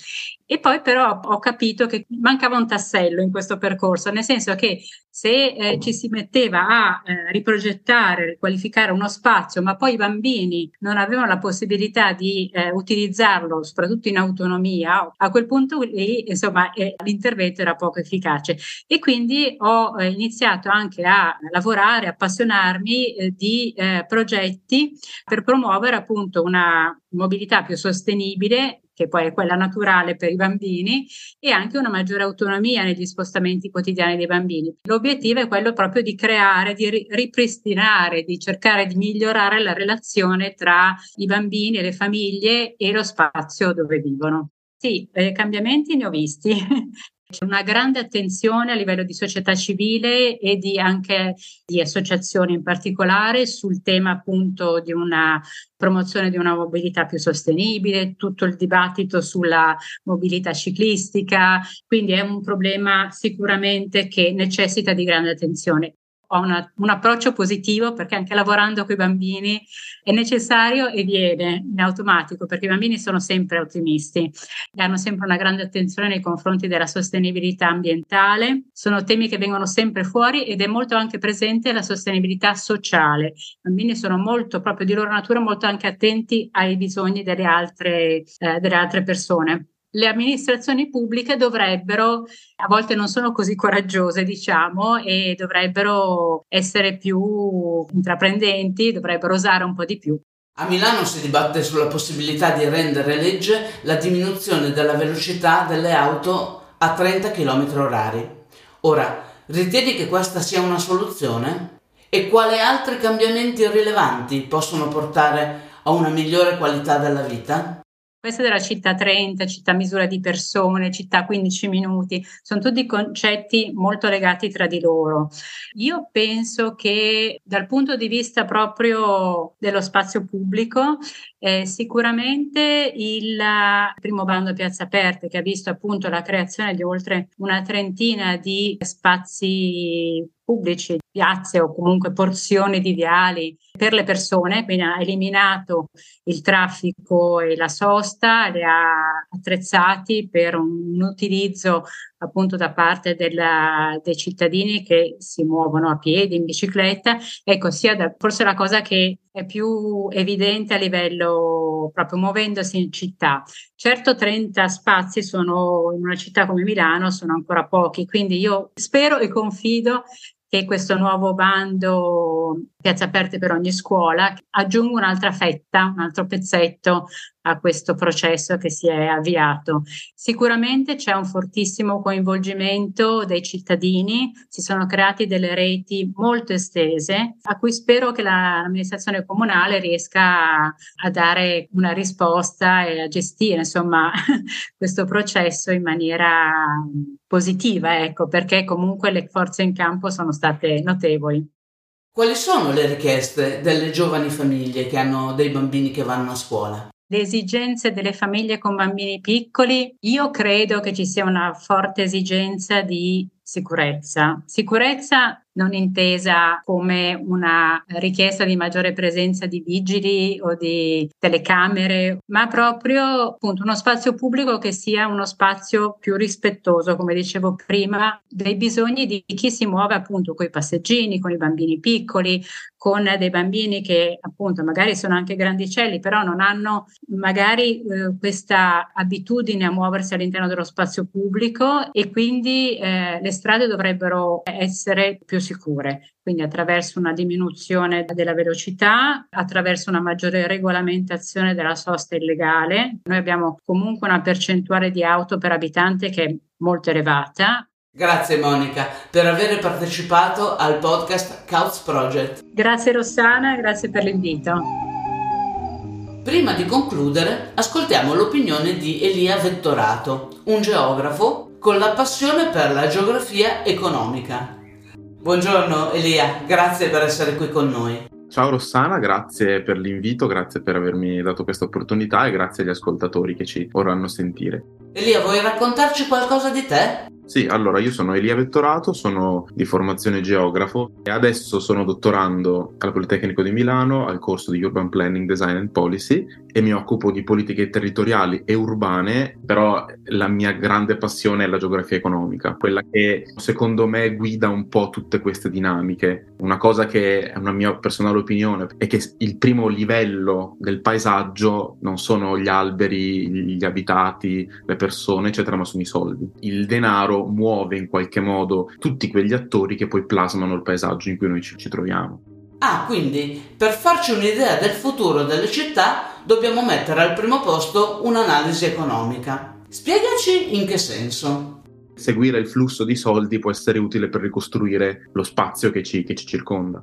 E poi però ho capito che mancava un tassello in questo percorso, nel senso che se eh, ci si metteva a eh, riprogettare, riqualificare uno spazio, ma poi i bambini non avevano la possibilità di eh, utilizzarlo, soprattutto in autonomia, a quel punto lì insomma eh, l'intervento era poco efficace. E quindi ho eh, iniziato anche a lavorare, appassionarmi eh, progetti per promuovere appunto una mobilità più sostenibile che poi è quella naturale per i bambini, e anche una maggiore autonomia negli spostamenti quotidiani dei bambini. L'obiettivo è quello proprio di creare, di ripristinare, di cercare di migliorare la relazione tra i bambini e le famiglie e lo spazio dove vivono. Sì, eh, cambiamenti ne ho visti. C'è una grande attenzione a livello di società civile e di anche di associazioni in particolare sul tema appunto di una promozione di una mobilità più sostenibile, tutto il dibattito sulla mobilità ciclistica, quindi è un problema sicuramente che necessita di grande attenzione ho una, un approccio positivo perché anche lavorando con i bambini è necessario e viene in automatico perché i bambini sono sempre ottimisti e hanno sempre una grande attenzione nei confronti della sostenibilità ambientale. Sono temi che vengono sempre fuori ed è molto anche presente la sostenibilità sociale. I bambini sono molto, proprio di loro natura, molto anche attenti ai bisogni delle altre, eh, delle altre persone le amministrazioni pubbliche dovrebbero, a volte non sono così coraggiose, diciamo, e dovrebbero essere più intraprendenti, dovrebbero osare un po' di più. A Milano si dibatte sulla possibilità di rendere legge la diminuzione della velocità delle auto a 30 km orari. Ora, ritieni che questa sia una soluzione? E quali altri cambiamenti rilevanti possono portare a una migliore qualità della vita? Questa della città 30, città misura di persone, città 15 minuti, sono tutti concetti molto legati tra di loro. Io penso che dal punto di vista proprio dello spazio pubblico, eh, sicuramente il primo bando Piazza Aperte, che ha visto appunto la creazione di oltre una trentina di spazi pubblici, piazze o comunque porzioni di viali per le persone, quindi ha eliminato il traffico e la sosta, li ha attrezzati per un utilizzo appunto da parte della, dei cittadini che si muovono a piedi, in bicicletta. Ecco, sia da, forse la cosa che è più evidente a livello proprio muovendosi in città. Certo 30 spazi sono in una città come Milano sono ancora pochi, quindi io spero e confido che questo nuovo bando Piazza Aperte per ogni scuola aggiunga un'altra fetta, un altro pezzetto a questo processo che si è avviato. Sicuramente c'è un fortissimo coinvolgimento dei cittadini, si sono create delle reti molto estese a cui spero che l'amministrazione comunale riesca a dare una risposta e a gestire insomma questo processo in maniera positiva, ecco, perché comunque le forze in campo sono state notevoli. Quali sono le richieste delle giovani famiglie che hanno dei bambini che vanno a scuola? le esigenze delle famiglie con bambini piccoli, io credo che ci sia una forte esigenza di sicurezza. Sicurezza non intesa come una richiesta di maggiore presenza di vigili o di telecamere, ma proprio appunto uno spazio pubblico che sia uno spazio più rispettoso, come dicevo prima, dei bisogni di chi si muove appunto con i passeggini, con i bambini piccoli, con dei bambini che appunto magari sono anche grandicelli, però non hanno magari eh, questa abitudine a muoversi all'interno dello spazio pubblico e quindi eh, le strade dovrebbero essere più sicure, quindi attraverso una diminuzione della velocità, attraverso una maggiore regolamentazione della sosta illegale. Noi abbiamo comunque una percentuale di auto per abitante che è molto elevata, Grazie Monica per aver partecipato al podcast Couch Project. Grazie Rossana, grazie per l'invito. Prima di concludere, ascoltiamo l'opinione di Elia Vettorato, un geografo con la passione per la geografia economica. Buongiorno Elia, grazie per essere qui con noi. Ciao Rossana, grazie per l'invito, grazie per avermi dato questa opportunità e grazie agli ascoltatori che ci vorranno sentire. Elia, vuoi raccontarci qualcosa di te? Sì, allora io sono Elia Vettorato, sono di formazione geografo e adesso sono dottorando al Politecnico di Milano al corso di Urban Planning, Design and Policy e mi occupo di politiche territoriali e urbane, però la mia grande passione è la geografia economica, quella che secondo me guida un po' tutte queste dinamiche. Una cosa che è una mia personale opinione è che il primo livello del paesaggio non sono gli alberi, gli abitati, le persone, eccetera, ma sono i soldi. Il denaro muove in qualche modo tutti quegli attori che poi plasmano il paesaggio in cui noi ci, ci troviamo. Ah, quindi per farci un'idea del futuro delle città dobbiamo mettere al primo posto un'analisi economica. Spiegaci in che senso. Seguire il flusso di soldi può essere utile per ricostruire lo spazio che ci, che ci circonda.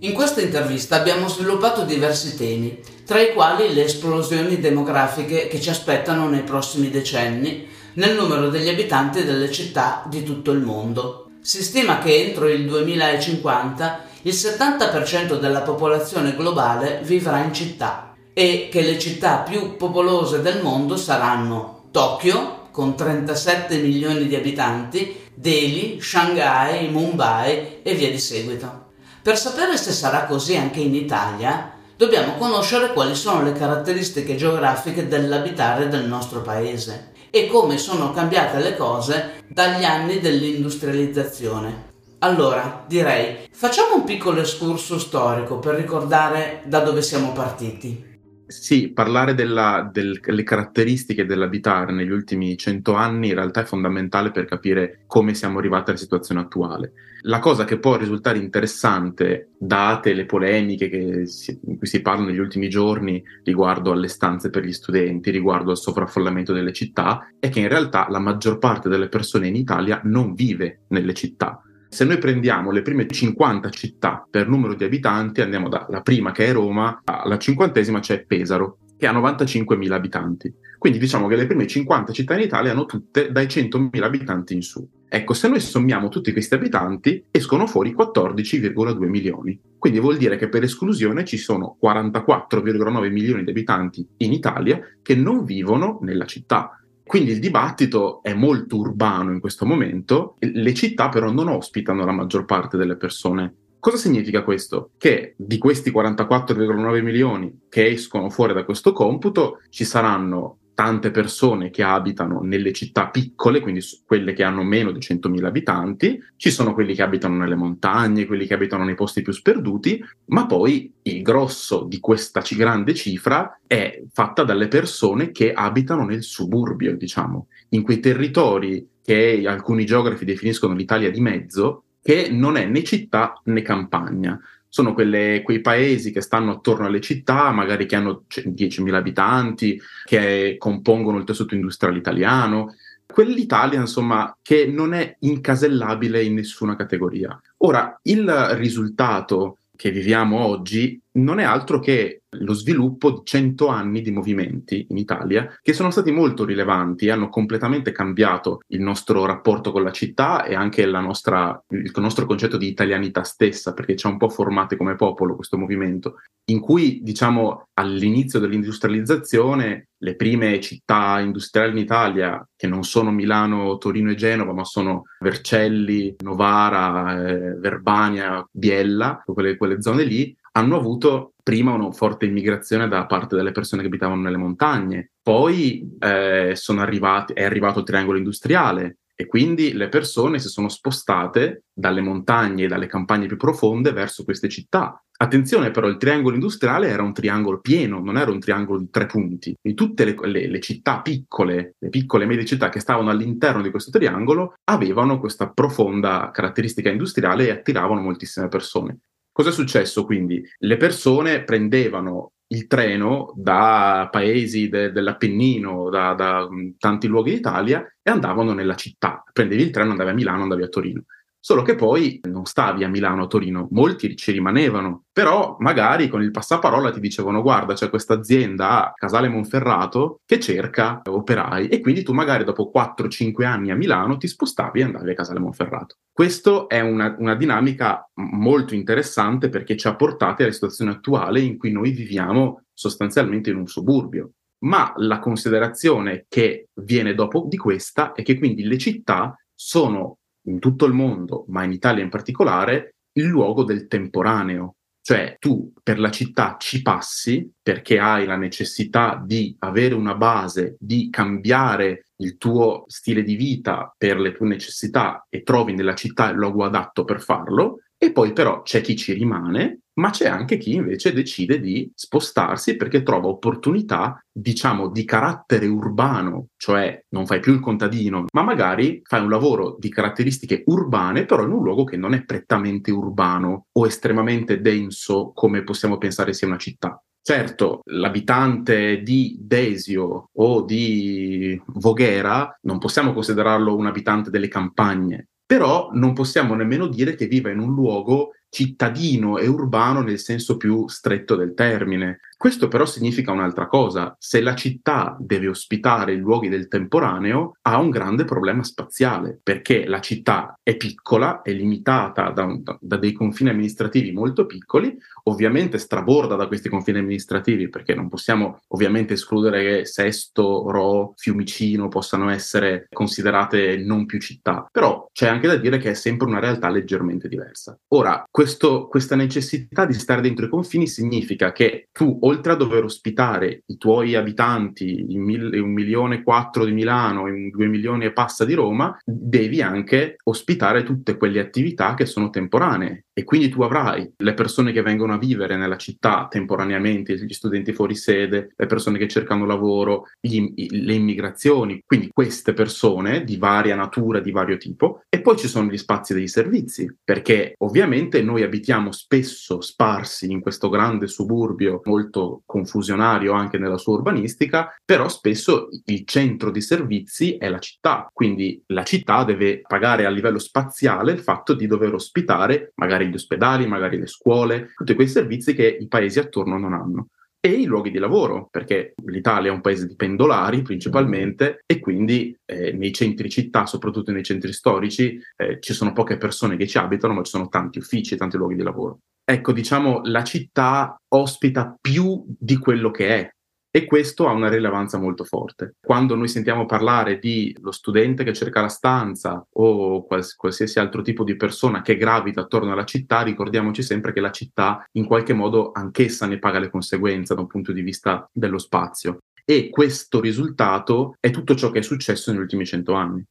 In questa intervista abbiamo sviluppato diversi temi, tra i quali le esplosioni demografiche che ci aspettano nei prossimi decenni, nel numero degli abitanti delle città di tutto il mondo. Si stima che entro il 2050 il 70% della popolazione globale vivrà in città e che le città più popolose del mondo saranno Tokyo, con 37 milioni di abitanti, Delhi, Shanghai, Mumbai e via di seguito. Per sapere se sarà così anche in Italia, dobbiamo conoscere quali sono le caratteristiche geografiche dell'abitare del nostro paese e come sono cambiate le cose dagli anni dell'industrializzazione. Allora, direi, facciamo un piccolo escurso storico per ricordare da dove siamo partiti. Sì, parlare della, delle caratteristiche dell'abitare negli ultimi cento anni in realtà è fondamentale per capire come siamo arrivati alla situazione attuale. La cosa che può risultare interessante, date le polemiche che si, in cui si parla negli ultimi giorni riguardo alle stanze per gli studenti, riguardo al sovraffollamento delle città, è che in realtà la maggior parte delle persone in Italia non vive nelle città se noi prendiamo le prime 50 città per numero di abitanti, andiamo dalla prima che è Roma, alla cinquantesima c'è Pesaro, che ha 95.000 abitanti. Quindi diciamo che le prime 50 città in Italia hanno tutte dai 100.000 abitanti in su. Ecco, se noi sommiamo tutti questi abitanti, escono fuori 14,2 milioni. Quindi vuol dire che per esclusione ci sono 44,9 milioni di abitanti in Italia che non vivono nella città. Quindi il dibattito è molto urbano in questo momento, le città però non ospitano la maggior parte delle persone. Cosa significa questo? Che di questi 44,9 milioni che escono fuori da questo computo ci saranno tante persone che abitano nelle città piccole, quindi quelle che hanno meno di 100.000 abitanti, ci sono quelli che abitano nelle montagne, quelli che abitano nei posti più sperduti, ma poi il grosso di questa grande cifra è fatta dalle persone che abitano nel suburbio, diciamo, in quei territori che alcuni geografi definiscono l'Italia di mezzo, che non è né città né campagna sono quelle, quei paesi che stanno attorno alle città, magari che hanno 10.000 abitanti, che compongono il tessuto industriale italiano, quell'Italia, insomma, che non è incasellabile in nessuna categoria. Ora, il risultato che viviamo oggi non è altro che lo sviluppo di 100 anni di movimenti in Italia che sono stati molto rilevanti e hanno completamente cambiato il nostro rapporto con la città e anche nostra, il nostro concetto di italianità stessa, perché ci ha un po' formati come popolo questo movimento, in cui diciamo all'inizio dell'industrializzazione le prime città industriali in Italia, che non sono Milano, Torino e Genova, ma sono Vercelli, Novara, eh, Verbania, Biella, quelle, quelle zone lì, hanno avuto prima una forte immigrazione da parte delle persone che abitavano nelle montagne, poi eh, arrivati, è arrivato il triangolo industriale e quindi le persone si sono spostate dalle montagne e dalle campagne più profonde verso queste città. Attenzione però, il triangolo industriale era un triangolo pieno, non era un triangolo di tre punti. E tutte le, le, le città piccole, le piccole e medie città che stavano all'interno di questo triangolo, avevano questa profonda caratteristica industriale e attiravano moltissime persone. Cosa è successo quindi? Le persone prendevano il treno da paesi de- dell'Appennino, da, da tanti luoghi d'Italia e andavano nella città. Prendevi il treno, andavi a Milano, andavi a Torino. Solo che poi non stavi a Milano o Torino, molti ci rimanevano, però magari con il passaparola ti dicevano guarda c'è questa azienda a Casale Monferrato che cerca operai e quindi tu magari dopo 4-5 anni a Milano ti spostavi e andavi a Casale Monferrato. Questa è una, una dinamica molto interessante perché ci ha portati alla situazione attuale in cui noi viviamo sostanzialmente in un suburbio. Ma la considerazione che viene dopo di questa è che quindi le città sono in tutto il mondo, ma in Italia in particolare, il luogo del temporaneo. Cioè tu per la città ci passi perché hai la necessità di avere una base, di cambiare il tuo stile di vita per le tue necessità e trovi nella città il luogo adatto per farlo, e poi però c'è chi ci rimane, ma c'è anche chi invece decide di spostarsi perché trova opportunità, diciamo, di carattere urbano, cioè non fai più il contadino, ma magari fai un lavoro di caratteristiche urbane, però in un luogo che non è prettamente urbano o estremamente denso come possiamo pensare sia una città. Certo, l'abitante di Desio o di Voghera non possiamo considerarlo un abitante delle campagne, però non possiamo nemmeno dire che viva in un luogo cittadino e urbano nel senso più stretto del termine. Questo però significa un'altra cosa. Se la città deve ospitare i luoghi del temporaneo, ha un grande problema spaziale, perché la città è piccola, è limitata da, un, da dei confini amministrativi molto piccoli, ovviamente straborda da questi confini amministrativi, perché non possiamo ovviamente escludere che Sesto, Ro, Fiumicino possano essere considerate non più città, però c'è anche da dire che è sempre una realtà leggermente diversa. Ora, questo, questa necessità di stare dentro i confini significa che tu, oltre a dover ospitare i tuoi abitanti, i mil- un milione e quattro di Milano e due milioni e passa di Roma, devi anche ospitare tutte quelle attività che sono temporanee. E quindi tu avrai le persone che vengono a vivere nella città temporaneamente, gli studenti fuori sede, le persone che cercano lavoro, gli, le immigrazioni, quindi queste persone di varia natura, di vario tipo, e poi ci sono gli spazi dei servizi, perché ovviamente noi abitiamo spesso sparsi in questo grande suburbio molto confusionario anche nella sua urbanistica, però spesso il centro di servizi è la città, quindi la città deve pagare a livello spaziale il fatto di dover ospitare magari gli ospedali, magari le scuole, tutti quei servizi che i paesi attorno non hanno. E i luoghi di lavoro, perché l'Italia è un paese di pendolari principalmente e quindi eh, nei centri città, soprattutto nei centri storici, eh, ci sono poche persone che ci abitano, ma ci sono tanti uffici, tanti luoghi di lavoro. Ecco, diciamo, la città ospita più di quello che è, e questo ha una rilevanza molto forte. Quando noi sentiamo parlare di lo studente che cerca la stanza o quals- qualsiasi altro tipo di persona che gravita attorno alla città, ricordiamoci sempre che la città in qualche modo anch'essa ne paga le conseguenze da un punto di vista dello spazio. E questo risultato è tutto ciò che è successo negli ultimi cento anni.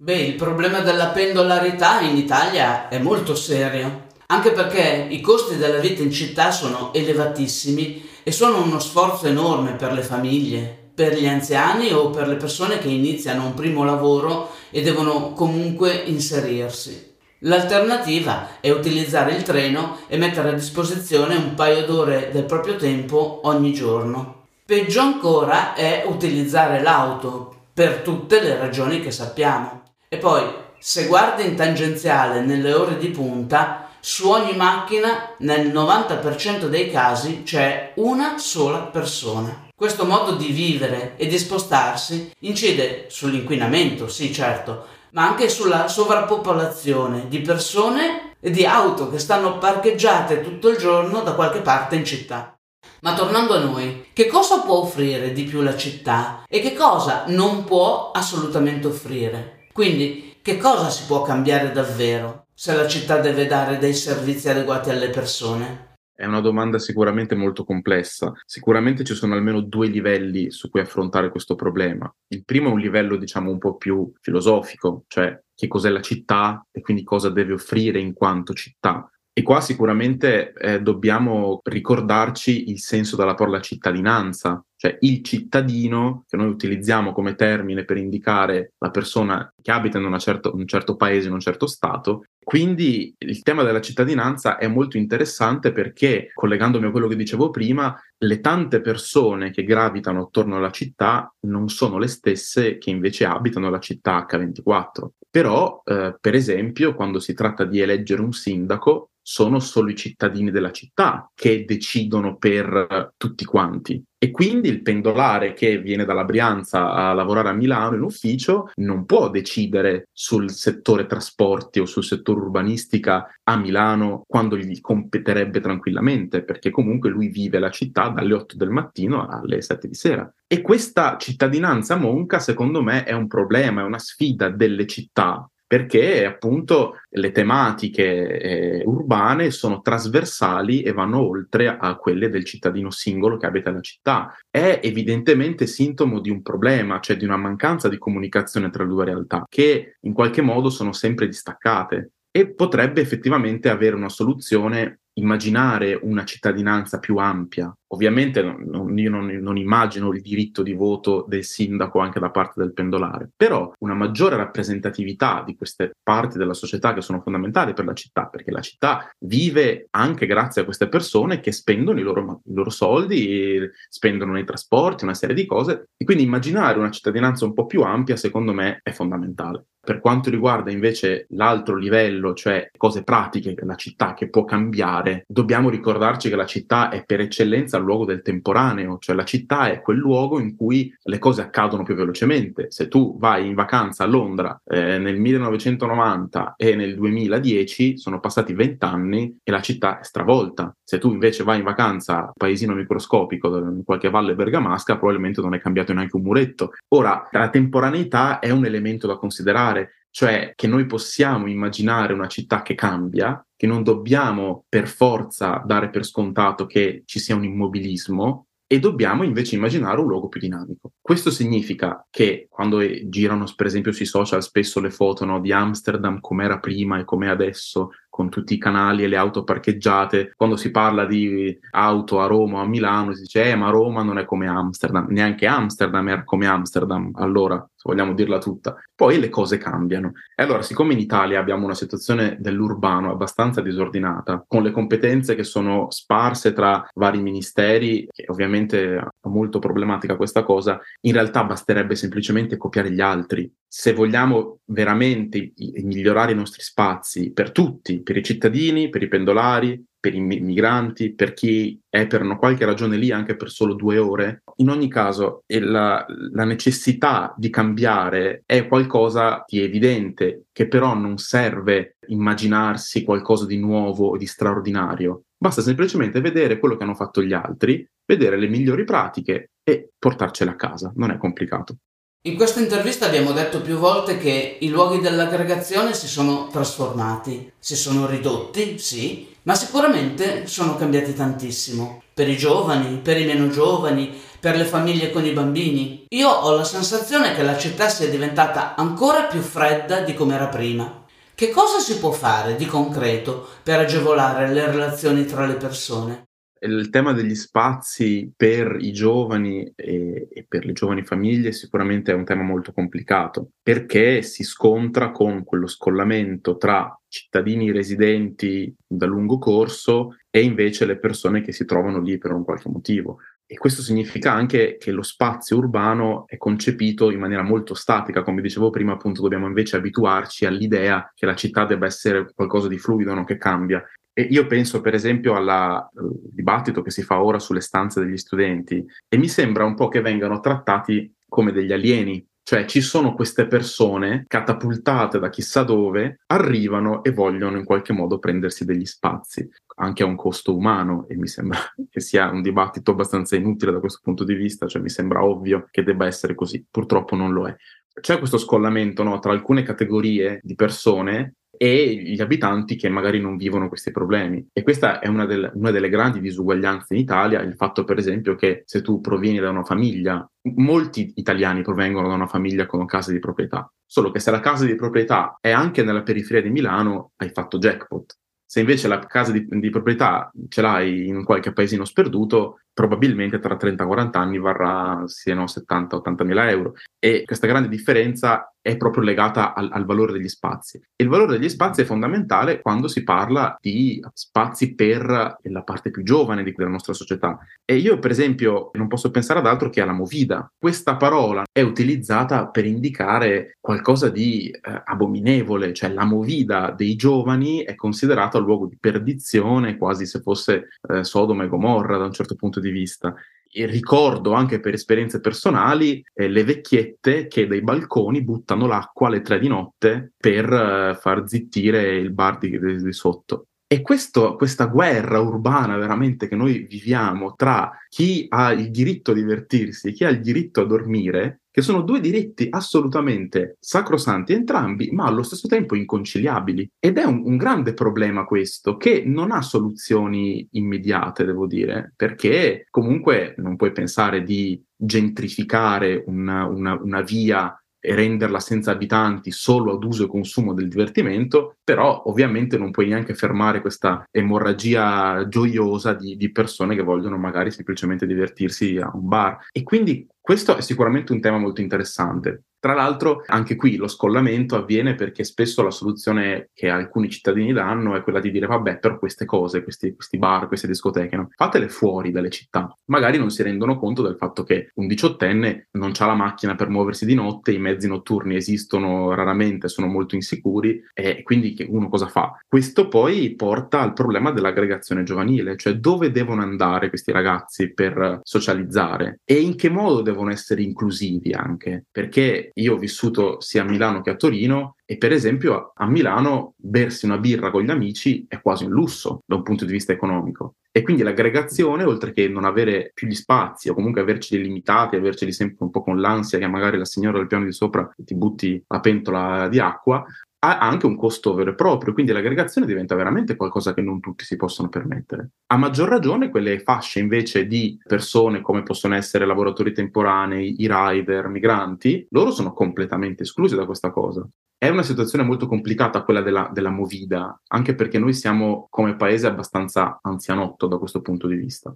Beh, il problema della pendolarità in Italia è molto serio, anche perché i costi della vita in città sono elevatissimi e sono uno sforzo enorme per le famiglie, per gli anziani o per le persone che iniziano un primo lavoro e devono comunque inserirsi. L'alternativa è utilizzare il treno e mettere a disposizione un paio d'ore del proprio tempo ogni giorno. Peggio ancora è utilizzare l'auto per tutte le ragioni che sappiamo. E poi, se guardi in tangenziale nelle ore di punta, su ogni macchina nel 90% dei casi c'è una sola persona. Questo modo di vivere e di spostarsi incide sull'inquinamento, sì certo, ma anche sulla sovrappopolazione di persone e di auto che stanno parcheggiate tutto il giorno da qualche parte in città. Ma tornando a noi, che cosa può offrire di più la città e che cosa non può assolutamente offrire? Quindi, che cosa si può cambiare davvero? Se la città deve dare dei servizi adeguati alle persone? È una domanda sicuramente molto complessa. Sicuramente ci sono almeno due livelli su cui affrontare questo problema. Il primo è un livello, diciamo, un po' più filosofico, cioè che cos'è la città e quindi cosa deve offrire in quanto città. E qua sicuramente eh, dobbiamo ricordarci il senso della parola cittadinanza, cioè il cittadino che noi utilizziamo come termine per indicare la persona che abita in certo, un certo paese, in un certo stato. Quindi il tema della cittadinanza è molto interessante perché, collegandomi a quello che dicevo prima, le tante persone che gravitano attorno alla città non sono le stesse che invece abitano la città H24. Però, eh, per esempio, quando si tratta di eleggere un sindaco, sono solo i cittadini della città che decidono per tutti quanti. E quindi il pendolare che viene dalla Brianza a lavorare a Milano in ufficio non può decidere sul settore trasporti o sul settore urbanistica a Milano quando gli competerebbe tranquillamente, perché comunque lui vive la città dalle 8 del mattino alle 7 di sera. E questa cittadinanza monca, secondo me, è un problema, è una sfida delle città perché appunto le tematiche eh, urbane sono trasversali e vanno oltre a quelle del cittadino singolo che abita la città. È evidentemente sintomo di un problema, cioè di una mancanza di comunicazione tra le due realtà, che in qualche modo sono sempre distaccate e potrebbe effettivamente avere una soluzione immaginare una cittadinanza più ampia. Ovviamente non, io non, non, immagino il diritto di voto del sindaco anche da parte del pendolare, però una maggiore rappresentatività di queste parti della società che sono fondamentali per la città, perché la città vive anche grazie a queste persone che spendono i loro, i loro soldi, spendono nei trasporti, una serie di cose, e quindi immaginare una cittadinanza un po' più ampia, secondo me, è fondamentale. Per quanto riguarda invece l'altro livello, cioè cose pratiche, la città che può cambiare, dobbiamo ricordarci che la città è per eccellenza al luogo del temporaneo, cioè la città è quel luogo in cui le cose accadono più velocemente. Se tu vai in vacanza a Londra eh, nel 1990 e nel 2010 sono passati vent'anni e la città è stravolta. Se tu invece vai in vacanza a un paesino microscopico in qualche valle bergamasca, probabilmente non è cambiato neanche un muretto. Ora, la temporaneità è un elemento da considerare cioè che noi possiamo immaginare una città che cambia, che non dobbiamo per forza dare per scontato che ci sia un immobilismo e dobbiamo invece immaginare un luogo più dinamico. Questo significa che quando girano per esempio sui social spesso le foto no, di Amsterdam com'era prima e com'è adesso, con tutti i canali e le auto parcheggiate. Quando si parla di auto a Roma o a Milano si dice, eh, ma Roma non è come Amsterdam, neanche Amsterdam era come Amsterdam, allora, se vogliamo dirla tutta. Poi le cose cambiano. E allora, siccome in Italia abbiamo una situazione dell'urbano abbastanza disordinata, con le competenze che sono sparse tra vari ministeri, che ovviamente è molto problematica questa cosa, in realtà basterebbe semplicemente copiare gli altri. Se vogliamo veramente migliorare i nostri spazi per tutti, per i cittadini, per i pendolari, per i migranti, per chi è per una qualche ragione lì anche per solo due ore. In ogni caso, la, la, necessità di cambiare è qualcosa di evidente, che però non serve immaginarsi qualcosa di nuovo o di straordinario. Basta semplicemente vedere quello che hanno fatto gli altri, vedere le migliori pratiche e portarcele a casa. Non è complicato. In questa intervista abbiamo detto più volte che i luoghi dell'aggregazione si sono trasformati, si sono ridotti, sì, ma sicuramente sono cambiati tantissimo. Per i giovani, per i meno giovani, per le famiglie con i bambini. Io ho la sensazione che la città sia diventata ancora più fredda di come era prima. Che cosa si può fare di concreto per agevolare le relazioni tra le persone? Il tema degli spazi per i giovani e, e, per le giovani famiglie sicuramente è un tema molto complicato perché si scontra con quello scollamento tra cittadini residenti da lungo corso e invece le persone che si trovano lì per un qualche motivo. E questo significa anche che lo spazio urbano è concepito in maniera molto statica, come dicevo prima, appunto dobbiamo invece abituarci all'idea che la città debba essere qualcosa di fluido, non che cambia. E io penso per esempio al dibattito che si fa ora sulle stanze degli studenti e mi sembra un po' che vengano trattati come degli alieni, cioè ci sono queste persone catapultate da chissà dove, arrivano e vogliono in qualche modo prendersi degli spazi, anche a un costo umano e mi sembra che sia un dibattito abbastanza inutile da questo punto di vista, cioè mi sembra ovvio che debba essere così, purtroppo non lo è. C'è questo scollamento no, tra alcune categorie di persone e gli abitanti che magari non vivono questi problemi. E questa è una, del, una, delle grandi disuguaglianze in Italia, il fatto per esempio che se tu provieni da una famiglia, molti italiani provengono da una famiglia con casa di proprietà, solo che se la casa di proprietà è anche nella periferia di Milano, hai fatto jackpot. Se invece la casa di, di proprietà ce l'hai in qualche paesino sperduto, probabilmente tra 30-40 anni varrà siano 70-80 mila euro. E questa grande differenza è proprio legata al, al, valore degli spazi. Il valore degli spazi è fondamentale quando si parla di spazi per la parte più giovane di, della nostra società. E io, per esempio, non posso pensare ad altro che alla movida. Questa parola è utilizzata per indicare qualcosa di eh, abominevole, cioè la movida dei giovani è considerata luogo di perdizione, quasi se fosse eh, Sodoma e Gomorra da un certo punto di vista e ricordo anche per esperienze personali eh, le vecchiette che dai balconi buttano l'acqua alle tre di notte per eh, far zittire il bar di, di, di sotto. E questo, questa guerra urbana veramente che noi viviamo tra chi ha il diritto a divertirsi e chi ha il diritto a dormire, che sono due diritti assolutamente sacrosanti entrambi, ma allo stesso tempo inconciliabili. Ed è un, un grande problema questo, che non ha soluzioni immediate, devo dire, perché comunque non puoi pensare di gentrificare una, una, una via e renderla senza abitanti solo ad uso e consumo del divertimento, però ovviamente non puoi neanche fermare questa emorragia gioiosa di, di persone che vogliono magari semplicemente divertirsi a un bar. E quindi questo è sicuramente un tema molto interessante. Tra l'altro, anche qui lo scollamento avviene perché spesso la soluzione che alcuni cittadini danno è quella di dire: vabbè, però queste cose, questi, questi bar, queste discoteche, no? fatele fuori dalle città. Magari non si rendono conto del fatto che un diciottenne non ha la macchina per muoversi di notte, i mezzi notturni esistono raramente, sono molto insicuri, e quindi uno cosa fa? Questo poi porta al problema dell'aggregazione giovanile, cioè dove devono andare questi ragazzi per socializzare e in che modo devono essere inclusivi anche, perché io ho vissuto sia a Milano che a Torino e per esempio a Milano bersi una birra con gli amici è quasi un lusso da un punto di vista economico. E quindi l'aggregazione, oltre che non avere più gli spazi o comunque averceli limitati, averceli sempre un po' con l'ansia che magari la signora del piano di sopra ti butti la pentola di acqua, ha anche un costo vero e proprio, quindi l'aggregazione diventa veramente qualcosa che non tutti si possono permettere. A maggior ragione quelle fasce invece di persone come possono essere lavoratori temporanei, i rider, migranti, loro sono completamente esclusi da questa cosa. È una situazione molto complicata quella della, della movida, anche perché noi siamo come paese abbastanza anzianotto da questo punto di vista.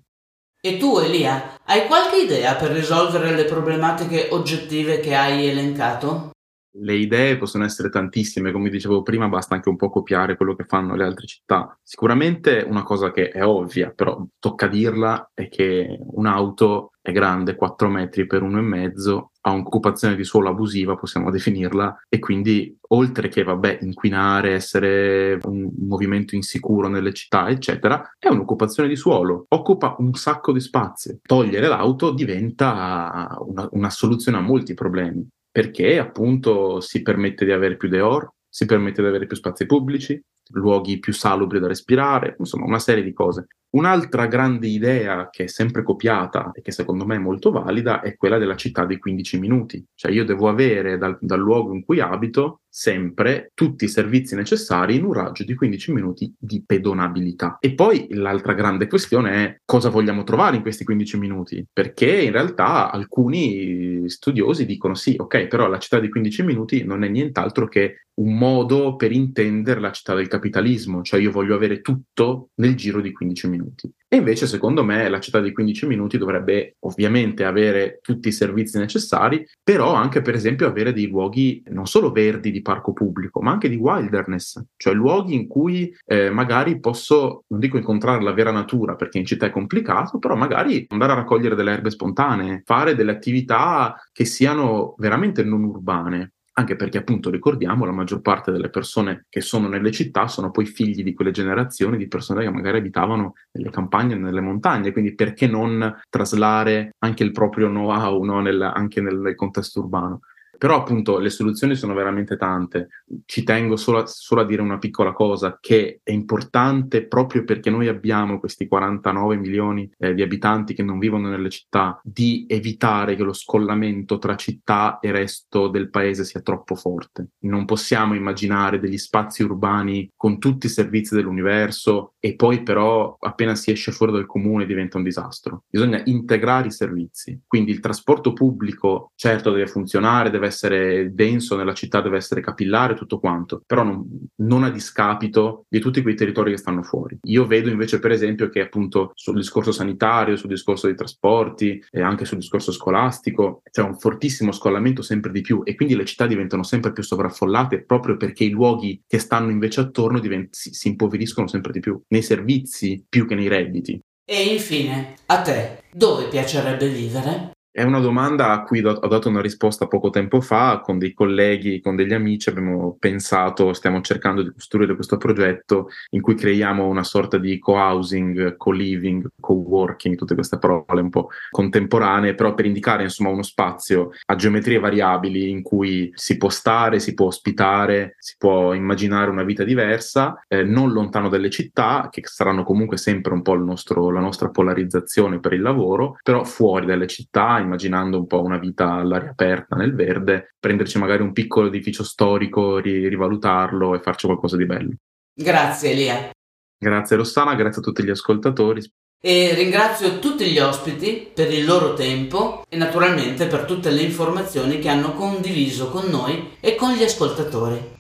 E tu, Elia, hai qualche idea per risolvere le problematiche oggettive che hai elencato? Le idee possono essere tantissime, come dicevo prima, basta anche un po' copiare quello che fanno le altre città. Sicuramente una cosa che è ovvia, però tocca dirla, è che un'auto è grande 4 metri per 1,5, ha un'occupazione di suolo abusiva, possiamo definirla, e quindi oltre che, vabbè, inquinare, essere un movimento insicuro nelle città, eccetera, è un'occupazione di suolo, occupa un sacco di spazio. Togliere l'auto diventa una, una soluzione a molti problemi perché appunto si permette di avere più deor, si permette di avere più spazi pubblici, luoghi più salubri da respirare, insomma una serie di cose. Un'altra grande idea che è sempre copiata e che secondo me è molto valida è quella della città dei 15 minuti. Cioè io devo avere dal, dal luogo in cui abito sempre tutti i servizi necessari in un raggio di 15 minuti di pedonabilità. E poi l'altra grande questione è cosa vogliamo trovare in questi 15 minuti, perché in realtà alcuni studiosi dicono sì, ok, però la città di 15 minuti non è nient'altro che un modo per intendere la città del capitalismo, cioè io voglio avere tutto nel giro di 15 minuti. E invece, secondo me, la città di 15 minuti dovrebbe ovviamente avere tutti i servizi necessari, però anche, per esempio, avere dei luoghi non solo verdi di parco pubblico, ma anche di wilderness, cioè luoghi in cui eh, magari posso, non dico incontrare la vera natura, perché in città è complicato, però magari andare a raccogliere delle erbe spontanee, fare delle attività che siano veramente non urbane anche perché appunto ricordiamo la maggior parte delle persone che sono nelle città sono poi figli di quelle generazioni di persone che magari abitavano nelle campagne, nelle montagne, quindi perché non traslare anche il proprio know-how no? nel, anche nel contesto urbano? Però appunto le soluzioni sono veramente tante. Ci tengo solo a, solo a, dire una piccola cosa che è importante proprio perché noi abbiamo questi 49 milioni eh, di abitanti che non vivono nelle città, di evitare che lo scollamento tra città e resto del paese sia troppo forte. Non possiamo immaginare degli spazi urbani con tutti i servizi dell'universo e poi però appena si esce fuori dal comune diventa un disastro. Bisogna integrare i servizi. Quindi il trasporto pubblico certo deve funzionare, deve deve essere denso, nella città deve essere capillare, tutto quanto, però non, non, a discapito di tutti quei territori che stanno fuori. Io vedo invece, per esempio, che appunto sul discorso sanitario, sul discorso dei trasporti e anche sul discorso scolastico c'è un fortissimo scollamento sempre di più e quindi le città diventano sempre più sovraffollate proprio perché i luoghi che stanno invece attorno divent- si, si impoveriscono sempre di più, nei servizi più che nei redditi. E infine, a te, dove piacerebbe vivere? È una domanda a cui ho dato una risposta poco tempo fa, con dei colleghi, con degli amici abbiamo pensato, stiamo cercando di costruire questo progetto in cui creiamo una sorta di co-housing, co-living, co-working, tutte queste parole un po' contemporanee, però per indicare insomma uno spazio a geometrie variabili in cui si può stare, si può ospitare, si può immaginare una vita diversa, eh, non lontano dalle città, che saranno comunque sempre un po' nostro, la nostra polarizzazione per il lavoro, però fuori dalle città immaginando un po' una vita all'aria aperta nel verde, prenderci magari un piccolo edificio storico, ri- rivalutarlo e farci qualcosa di bello. Grazie Elia. Grazie Rossana, grazie a tutti gli ascoltatori. E ringrazio tutti gli ospiti per il loro tempo e naturalmente per tutte le informazioni che hanno condiviso con noi e con gli ascoltatori.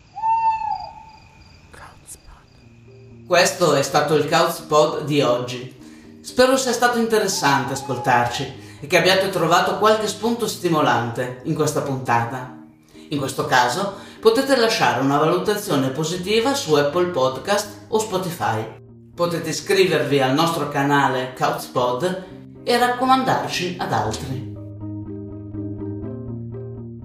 Questo è stato il Couchpod di oggi. Spero sia stato interessante ascoltarci e che abbiate trovato qualche spunto stimolante in questa puntata. In questo caso potete lasciare una valutazione positiva su Apple Podcast o Spotify. Potete iscrivervi al nostro canale Couchpod e raccomandarci ad altri.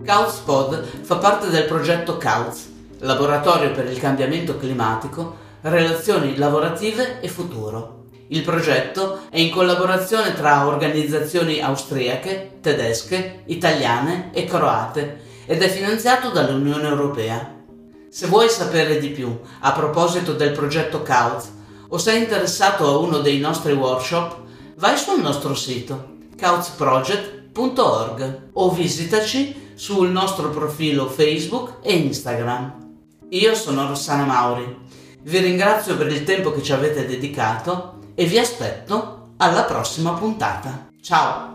Couchpod fa parte del progetto Couch, Laboratorio per il cambiamento climatico, relazioni lavorative e futuro. Il progetto è in collaborazione tra organizzazioni austriache, tedesche, italiane e croate ed è finanziato dall'Unione Europea. Se vuoi sapere di più a proposito del progetto Couch o sei interessato a uno dei nostri workshop, vai sul nostro sito couchproject.org o visitaci sul nostro profilo Facebook e Instagram. Io sono Rossana Mauri, vi ringrazio per il tempo che ci avete dedicato e vi aspetto alla prossima puntata. Ciao!